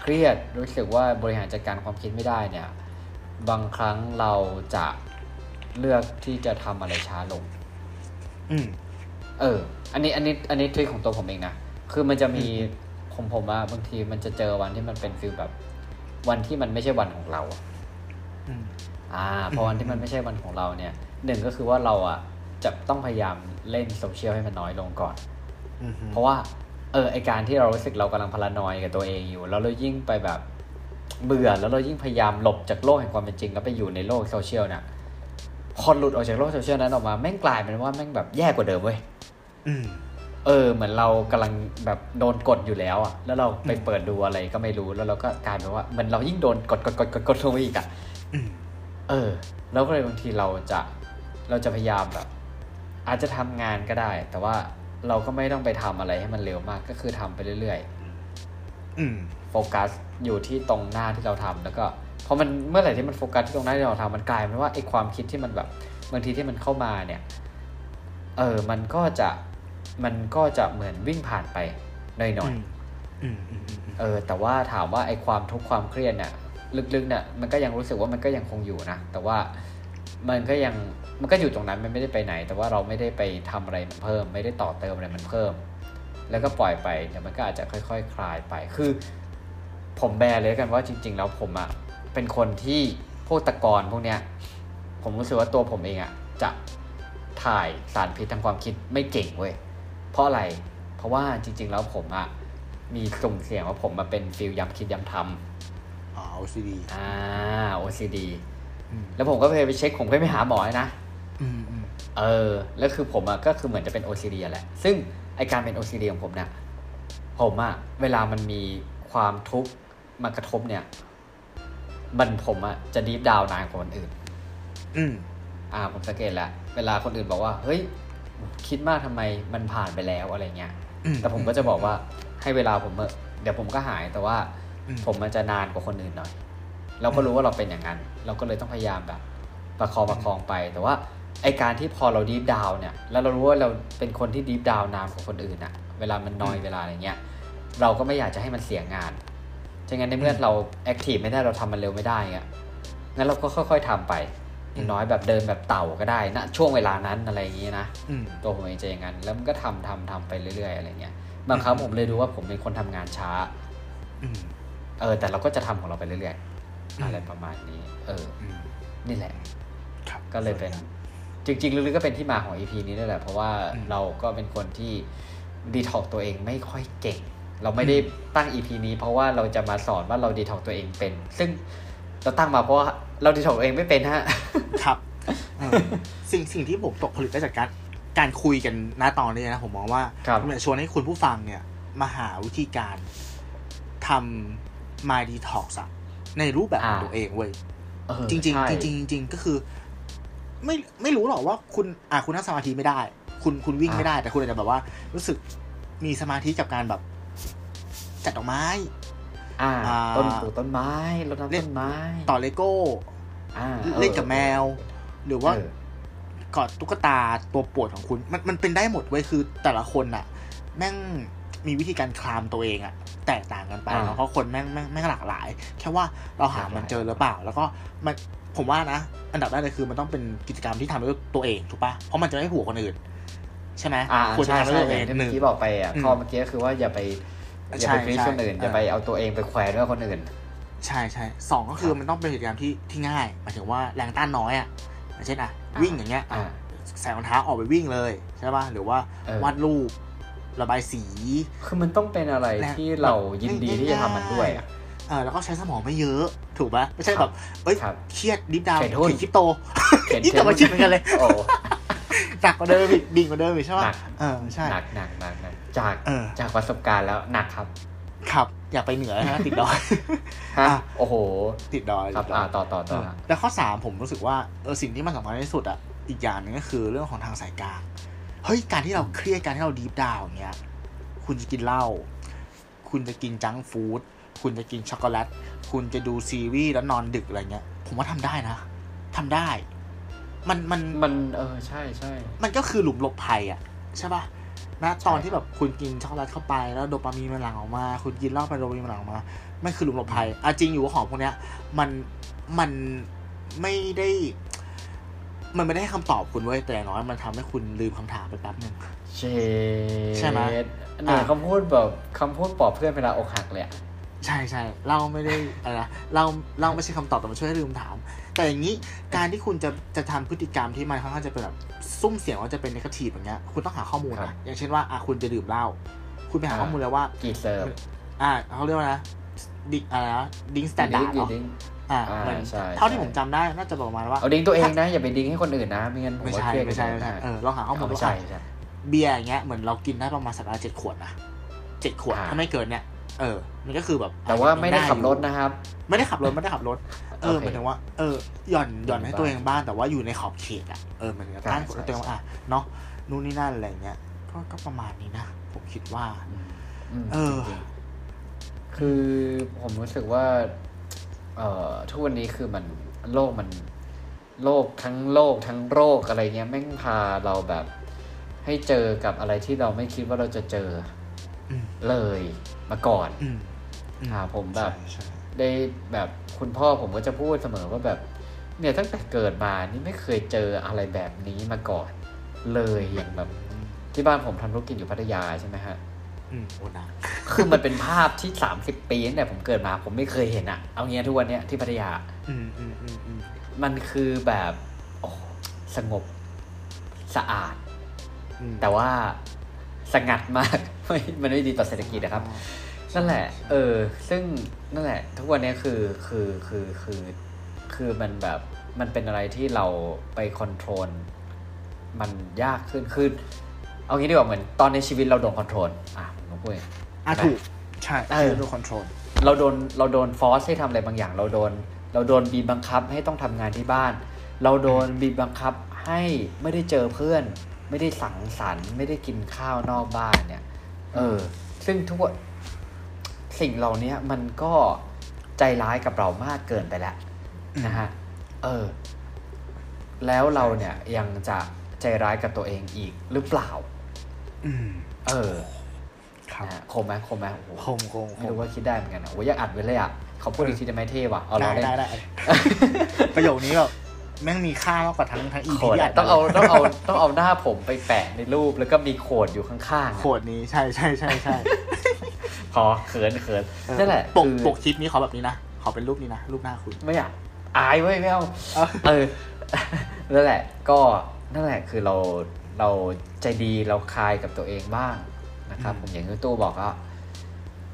เครียดรู้สึกว่าบริหารจัดการความคิดไม่ได้เนี่ย บางครั้งเราจะเลือกที่จะทำอะไรช้าลงอืม เออ อันนี้อันนี้อันนี้ trick ของตัวผมเองนะ คือมันจะมีผมผมว่าบางทีมันจะเจอวันที่มันเป็น feel แบบ วันที่มันไม่ใช่วันของเราอะอืมอ่าพอวันที่มันไม่ใช่วันของเราเนี่ยหนึ่งก็คือว่าเราอะจะต้องพยายามเล่นโซเชียลให้มันน้อยลงก่อนอืมเพราะว่า เออไอ้การที่เรารู้สึกเรากำลัง paranoid กับตัวเองอยู่ แล้วเรายิ่งไปแบบเบื่อแล้วเรายิ่งพยายามหลบจากโลกแห่งความเป็นจริง แล้วไปอยู่ในโลกโซเชียลเนี่ย พอหลุดออกจากโลกโซเชียลนั้นออกมาแม่งกลายเป็นว่าแม่งแบบแย่กว่าเดิมเว้ยอืมเออ เหมือนเรากำลังแบบโดนกดอยู่แล้วอะแล้วเราไปเปิดดูอะไรก็ไม่รู้แล้วเราก็กลายเป็นว่าเหมันเรายิ่งโดนกดกดกดกดกดลงไปอีกอะอืมเออ แล้วก็เลยบางทีเราจะเราจะพยายามแบบ อาจจะทำงานก็ได้ แต่ว่าเราก็ไม่ต้องไปทำอะไรให้มันเร็วมากก็คือทำไปเรื่อยอืมๆโฟกัสอยู่ที่ตรงหน้าที่เราทำแล้วก็ พอมันเมื่อไหร่ที่มันโฟกัสที่ตรงหน้าที่เราทำมันกลายเป็นว่าไอ้ความคิดที่มันแบบบางทีที่มันเข้ามาเนี่ยเออมันก็จะมันก็จะเหมือนวิ่งผ่านไปหน่อยๆอืมอืมอืมอืมเออ แต่ว่าถามว่าไอ้ความทุกข์ความเครียดเนี่ยลึกๆเนี่ยมันก็ยังรู้สึกว่ามันก็ยังคงอยู่นะแต่ว่ามันก็ยังมันก็อยู่ตรงนั้นมันไม่ได้ไปไหน แต่ว่าเราไม่ได้ไปทำอะไรมันเพิ่ม ไม่ได้ต่อเติมอะไรมันเพิ่ม แล้วก็ปล่อยไปเดี๋ยวมันก็อาจจะค่อยๆคคลายไปคือ ผมแบร์เลยกันว่าจริง ๆ แล้วผมอะ เป็นคนที่พวกตะกอนพวกเนี้ยผมรู้สึกว่าตัวผมเองอะจะถ่ายสารพิษทางความคิดไม่เก่งเว้ยเพราะอะไรเพราะว่าจริง ๆ แล้วผมอะมีกลุ่มเสี่ยงว่าผมมาเป็นฟิลย้ำคิดย้ำทอ๋อ OCD ำอ่า OCD อืมแล้วผมก็เคยไปเช็คผมก็ไปหาหมอนะอืมอืมเออ แล้วคือผมอะก็คือเหมือนจะเป็น OCD อะแหละ ซึ่งไอการเป็น OCD ของผมเนี่ยผมอะเวลามันมีความทุกข์มากระทบเนี่ย มันผมอะจะดีฟดาวนานกว่าคนอื่น อืมอ่าผมสังเกตแล้วเวลาคนอื่นบอกว่า เฮ้ย คิดมากทำไมมันผ่านไปแล้วอะไรเงี้ยอืมแต่ผมก็จะบอกว่าให้เวลาผมเถอะเดี๋ยวผมก็หายแต่ว่าอืมผมมันจะนานกว่าคนอื่นหน่อย เราก็รู้ว่าเราเป็นอย่างนั้น เราก็เลยต้องพยายามแบบ ประคองประคองไป แต่ว่าไอการที่พอเราดีฟดาวเนี่ย แล้วเรารู้ว่าเราเป็นคนที่ดีฟดาวนานกว่าคนอื่นอะเวลามันนอยอืมเวลาอะไรเงี้ย เราก็ไม่อยากจะให้มันเสียงาน ฉะนั้นในเมื่อเราแอคทีฟไม่ได้เราทำมันเร็วไม่ได้เงี้ยงั้นเราก็ค่อย ๆทำไปอย่างน้อยแบบเดินแบบเต่าก็ได้นะช่วงเวลานั้นอะไรอย่างงี้นะอืมตัวผมเองจะอย่างนั้นแล้วมันก็ทำทำทำไปเรื่อย ๆ อะไรเงี้ยบางครั้งอืมผมเลยดูว่าผมเป็นคนทำงานช้าอืมเออ แต่เราก็จะทำของเราไปเรื่อยอืมๆอะไรประมาณนี้ เอออืมนี่แหละครับก็เลยเป็น จริงๆลึกๆก็เป็นที่มาของ EP นี้ด้วยแหละเพราะว่าอืมเราก็เป็นคนที่ดีท็อกตัวเองไม่ค่อยเก่ง เราไม่ได้ตั้ง EP นี้เพราะว่าเราจะมาสอนว่าเราดีท็อกตัวเองเป็น ซึ่งเราตั้งมาเพราะว่าเราดีท็อกตัวเองไม่เป็นฮะครับเออสิ่งสิ่งที่ผมตกผลึกได้จากการการคุยกันณตอนนี้นะผมมองว่าครับผมอยากชวนให้คุณผู้ฟังเนี่ยมาหาวิธีการทำ My Detox อะในรูปแบบของอ่าตัวเองเว้ยเออจริงใช่ๆจริงๆจริงๆก็คือ ไม่ไม่รู้หรอกว่าคุณอะคุณนั่งสมาธิไม่ได้ คุณคุณวิ่งไม่ได้แต่คุณอาจจะแบบว่า รู้สึกมีสมาธิกับการแบบ จัดดอกไม้อ่าอ่า ต้นปลูกต้นไม้รดน้ำเล่นต้นไม้ ต่อเลโก้อ่าออเล่นกับแมว หรือว่าเออกอดตุ๊กตาตัวโปรดของคุณ มันมันเป็นได้หมดเว้ยคือแต่ละคนอะแม่งมีวิธีการคลามตัวเองอะแตกต่างกันไปอ่าเนาะเพราะคนแม่งแม่งแม่งหลากหลาย แค่ว่าเราหามันหลากหลายเจอหรือเปล่า แล้วก็มันผมว่านะ อันดับแรกเลยคือมันต้องเป็นกิจกรรมที่ทำด้วยตัวเองถูกปะเพราะมันจะไม่หัวคนอื่น ใช่ไหมอ่าควรจะใช่ทำด้วยใช่ตัวเองที่หเมื่นึ่องกี้บอกไปอะอืมข้อเมื่อกี้ก็คือว่าอย่าไป อย่าใช่ไปฟรีใช่คนอื่นเอออย่าไปเอาตัวเองไปแขวนด้วยคนอื่น ใช่ใช่สองก็คือครับมันต้องเป็นกิจกรรมที่ที่ง่ายหมายถึงว่าแรงต้านน้อยอะอย่างเช่นอะอ่าวิ่งอย่างเงี้ยอ่าใส่รองเท้าออกไปวิ่งเลยใช่ปะหรือว่าเออวาดรูประบายสี คือมันต้องเป็นอะไรและที่เรายินดีที่จะทำมันด้วยอะเออแล้วก็ใช้สมองไม่เยอะ ถูกปะไม่ใช่แบบเอ้ยครับเครียดดิฟดาวเทรดหุ้นถึงคริปโตเขียนนี่กลับมาคิดเหมือนกันเลยโอ้ หนักกว่าเดิมอีกดิ่งกว่าเดิมอีกใช่ปะหนักเออใช่หนักหนักหนักหนักจากเออจากประสบการณ์แล้วหนักครับขับ อยากไปเหนือนะติดดอยฮะอะโอ้โห ติดดอยครับติดดอ่าอยต่อต่อเอต่ออแล้วข้อสามผมรู้สึกว่าเออสิ่งที่มันสำคัญที่สุดอะอีกอย่างหนึงก็คือเรื่องของทางสายกลางเฮ้ยการที่เราเครียดการที่เราดีฟดาวอย่างเงี้ยคุณจะกินเหล้าคุณจะกินจังก์ฟู้ดคุณจะกินช็อกโกแลต คุณจะดูซีรีส์แล้วนอนดึกอะไรเงี้ย ผมว่าทำได้นะทำได้ มันมันมันเออใช่ใช่มันก็คือหลุมหลบภัยอะ ใช่ปะนะตอนที่ใช่คแบรับบคุณกินช็อกโกแลตเข้าไปแล้วโดปามีนมันหลั่งออกมา คุณกินเหล้าไปโดปามีนมันหลั่งออกมามันคือหลุมหลบภัยอะจริงอยู่ว่าของพวกเนี้ย มันมันไม่ได้ มันไม่ได้ให้คำตอบคุณเว้ยแต่อย่างน้อยมันทำให้คุณลืมคำถามไปแป๊บหนึ่งเชใช่ไหมเนี่ยอะคำพูดแบบคำพูดปลอบเพื่อนเวลาอกหักเลยอะใช่ใช่เราไม่ได้อะไรนะเราเราไม่ใช่คำตอบแต่มันช่วยให้ลืมถาม แต่อย่างนี้การที่คุณจะจะทำพฤติกรรมที่มันค่อนข้างจะเป็นแบบซุ่มเสียงว่าจะเป็นนกาทีฟอย่างเงี้ยคุณต้องหาข้อมูลนะอย่างเช่นว่าอะคุณจะดื่มเหล้าคุณไปหาข้อมูลเลยว่ากีเซิร์ฟอ่าเขาเรียกว่านะดิอะไรนะดิ้งสแตนดาร์ดดิ้งเหรอดิ้งอ่าอ่ามันใช่เท่าที่ใช่ผมจำได้น่าจะประมาณว่าเอาดิ้งตัวเองนะอย่าไปดิ้งให้คนอื่นนะไม่งั้นผมไม่ว่าใช่เครียดไม่ใช่ไม่ใช่เออลองหาข้อมูลไม่ว่าใช่อะใช่เบียร์อย่างเงี้ยเหมือนเรากินได้ประมาณสัปดาห์เจ็ดขวดนะเจ็ดขวดอ่าถ้าไม่เกินเนี่ยเออ มันก็คือแบบ แต่ว่าไม่ได้อยู่ขับรถนะครับ ไม่ได้ขับรถไม่ได้ขับรถ เออโอเคหมายถึงว่าเออหย่อนหย่อนให้บ้างตัวเองบ้างแต่ว่าอยู่ในขอบเขตอะเออเหมือนกับใช่ตั้งกฎให้ตัวเองว่าใช่อะเนาะนู่นนี่นั่นอะไรเงี้ยก็ก็ประมาณนี้นะผมคิดว่ามเออจริงๆคือผมรู้สึกว่า เอ่อทุกวันนี้คือมันโลกมันโลกทั้งโลกทั้งโรคอะไรเงี้ยแม่งพาเราแบบ ให้เจอกับอะไรที่เราไม่คิดว่าเราจะเจออืมเลยมาก่อนอืมอือ่าผมแบบใช่ใช่ ได้แบบคุณพ่อผมก็จะพูดเสมอว่าแบบเนี่ยตั้งแต่เกิดมานี่ไม่เคยเจออะไรแบบนี้มาก่อน เลยอย่างแบบ ที่บ้านผมทำธุรกิจอยู่พัทยาใช่ไหมฮะอืมโอ้หนักคือมันเป็นภาพที่สามสิบปีตั้งแต่ผมเกิดมาผมไม่เคยเห็นอะเอางี้ทุกวันเนี้ยที่พัทยา อืมอืมอืมอืมมันคือแบบโอ้สงบสะอาดอืมแต่ว่าสงัดมากไม่มันไม่ดีต่อเศรษฐกิจนะครับ นั่นแหละ เออ ซึ่งนั่นแหละ ทุกวันนี้คือคือคือคือคือมันแบบมันเป็นอะไรที่เราไป control มันยากขึ้นคือเอางี้ดีกว่าเหมือนตอนในชีวิตเราโดน control อะผมพูดอย่างอะใช่ไหมถูกใช่เออคือ control เราโดนเราโดน force ให้ทำอะไรบางอย่าง เราโดน เราโดนบีบบังคับให้ต้องทำงานที่บ้าน เราโดนบีบบังคับให้ไม่ได้เจอเพื่อน ไม่ได้สังสรรค์ ไม่ได้กินข้าวนอกบ้านเนี่ย เออ ซึ่งทุกวัน สสิ่งเหล่านี้มันก็ใจร้ายกับเรามากเกินไปแล้วนะฮะเออ แล้วเราเนี่ยยังจะใจร้ายกับตัวเองอีกหรือเปล่าอืมเออครับนะฮะคมไหมคมไหมโอ้โหคมคมคไม่มรู้ว่าคิดได้เหมือนกันนะโอ้ยอยากอัดไว้เลยอะเขาพูดอีกทีจะไม่เท่ว่ะเอาได้เราเล่นได้ได้ประโยคนี้แบบแม่งมีค่ามากกว่าทั้งทั้งอีโขพีดที่อะอัดต้องเอาต้องเอาต้องเอาหน้าผมไปแปะในรูปแล้วก็มีโขดอยู่ข้างๆอะโขดนี้ใช่ใช่ใช่ใช่ พอเขินเขินเออนั่นแหละปกคือปกคลิปนี้ขอแบบนี้นะขอเป็นรูปนี้นะรูปหน้าคุณไม่อยากอายเว้ยไม่เอาเออเออนั่นแหละ ก็นั่นแหละคือเราเราใจดีเราคลายกับตัวเองบ้างนะครับ ผมอย่างที่ตู้บอกก็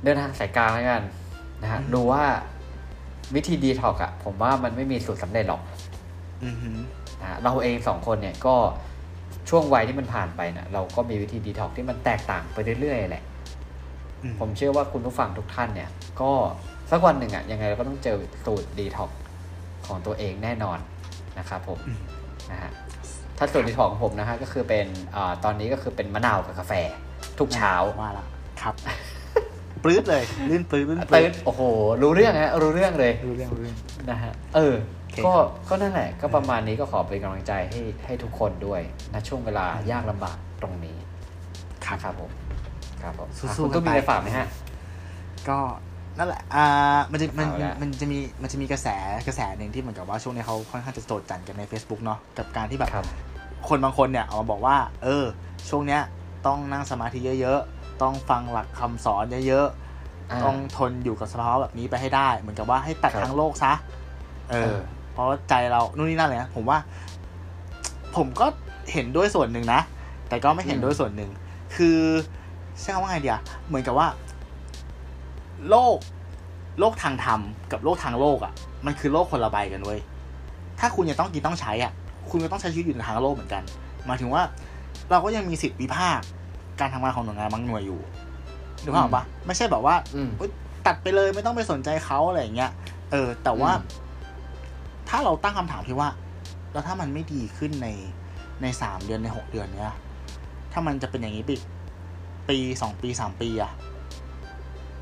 เดินทางสายกลางแล้วกันนะฮะดูว่าวิธีดีท็อกอะผมว่ามันไม่มีสูตรสำเร็จหรอกอือหือนะฮะเราเองสองคนเนี่ยก็ช่วงวัยที่มันผ่านไปเนี่ยเราก็มีวิธีดีท็อกที่มันแตกต่างไปเรื่อยๆแหละอืม ผมเชื่อว่าคุณผู้ฟังทุกท่านเนี่ย ก็สักวันหนึ่งอะยังไงเราก็ต้องเจอสูตรดีท็อกของตัวเองแน่นอนนะครับผมนะฮะถ้าสูตรดีท็อกของผมนะฮะก็คือเป็นอาตอนนี้ก็คือเป็นมะนาวกับกาแฟ ทุกเช้าว่าละครับปลื้ดเลยลื่นปลื้ดลื่นปตื่ลื้นโอ้โห รู้เรื่องฮะรู้เรื่องเลยรู้เรื่องรู้เรื่องนะฮะเออโอเคก็ครับก็นั่นแหละ ก็ประมาณนี้ก็ขอเป็นกำลังใจให้ให้ทุกคนด้วยนะช่วงเวลายากลำบากตรงนี้นะครับผม ครับผมสู้ๆอะคุณตู้กันไปมีอะไรฝากไหมฮะ ก็นั่นแหละ อ่า มันจะมันเอาละมันจะมีมันจะมีกระแสกระแสหนึ่งที่เหมือนกับว่าช่วงนี้เขาค่อนข้างจะโจดจันกันใน Facebook เนาะกับการที่แบบครับคนบางคนเนี่ยออกมาบอกว่า เออ ช่วงเนี้ยต้องนั่งสมาธิเยอะๆ ต้องฟังหลักคำสอนเยอะอ่าๆต้องทนอยู่กับสภาวะแบบนี้ไปให้ได้ เหมือนกับว่าให้ตัดครับทางโลกซะ เอเอออเพราะว่าใจเรานู่นนี่นั่นเลยนะผมว่า ผมก็เห็นด้วยส่วนหนึ่งนะ แต่ก็ไม่เห็นอืมด้วยส่วนหนึ่ง คือ ใช้คำว่าไงเดียเหมือนกับว่า โลก โลกทางธรรมกับโลกทางโลกอะ่ะ มันคือโลกคนละใบกันเว้ย ถ้าคุณยังต้องกินต้องใช้อะ คุณก็ต้องใช้ชีวิตอยู่ในทางโลกเหมือนกัน หมายถึงว่า เราก็ยังมีสิทธิวิพากษ์การทำงานของหน่วยงานบางหน่วยอยู่นึกภาพออกปะไม่ใช่แบบว่าอืมเอ้ยตัดไปเลยไม่ต้องไปสนใจเขาอะไรอย่างเงี้ย เออ แต่ว่าอืมถ้าเราตั้งคำถามที่ว่า แล้วถ้ามันไม่ดีขึ้นในในสามเดือนในหกเดือนเนี้ย ถ้ามันจะเป็นอย่างนี้ปี ปีสองปีสามปีอะ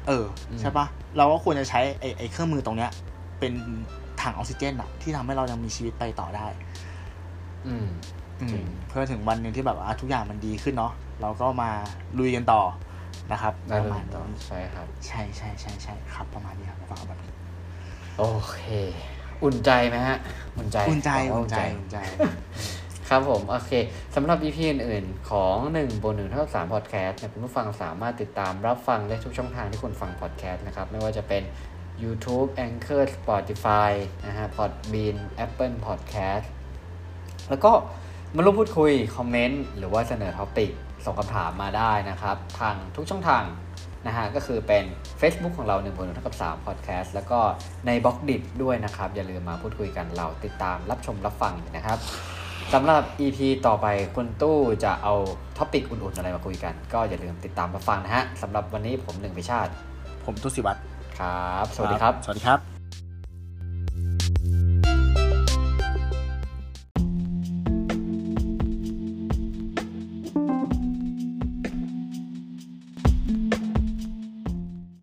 เออ ใช่ปะเราก็ควรจะใช้ไอ้ไอ้เครื่องมือตรงเนี้ย เป็นถังออกซิเจนอะที่ทำให้เรายังมีชีวิตไปต่อได้ อืมอืมจริงเพื่อถึงวันหนึ่งที่แบบว่าทุกอย่างมันดีขึ้นเนาะเราก็มาลุยกันต่อนะครับได้ปเลระมาณยนี้ใช่ครับ ใช่ใช่ใช่ใช่ครับ ประมาณนี้ครับฟังแบบนี้โอเค อุ่นใจไหมฮะ อุ่นใจ อุ่นใจบอกว่าอุ่นใจ อุ่นใจ ครับผม โอเคสำหรับ EP อื่นๆ ของ 1บน1เท่ากับ3 podcast เนี่ยคุณผู้ฟังสามารถติดตามรับฟังได้ทุกช่องทางที่คุณฟัง podcast นะครับ ไม่ว่าจะเป็น YouTube Anchor Spotify นะฮะ Podbean Apple Podcast แล้วก็มาร่วมพูดคุย คอมเมนต์ หรือว่าเสนอ topic ส่งคำถามมาได้นะครับ ทางทุกช่องทางนะฮะก็คือเป็น Facebook ของเรา1บน1เท่ากับ3 podcast แล้วก็ใน Blockdit ด้วยนะครับ อย่าลืมมาพูดคุยกันเราติดตามรับชมรับฟังนะครับ สำหรับ EP ต่อไปคุณตู้จะเอา topic อุ่นๆอะไรมาคุยกัน ก็อย่าลืมติดตามมาฟังนะฮะสำหรับวันนี้ผมหนึ่งพิชาติ ผมตุสิวัตรครับ สวัสดีครับ สวัสดีครับ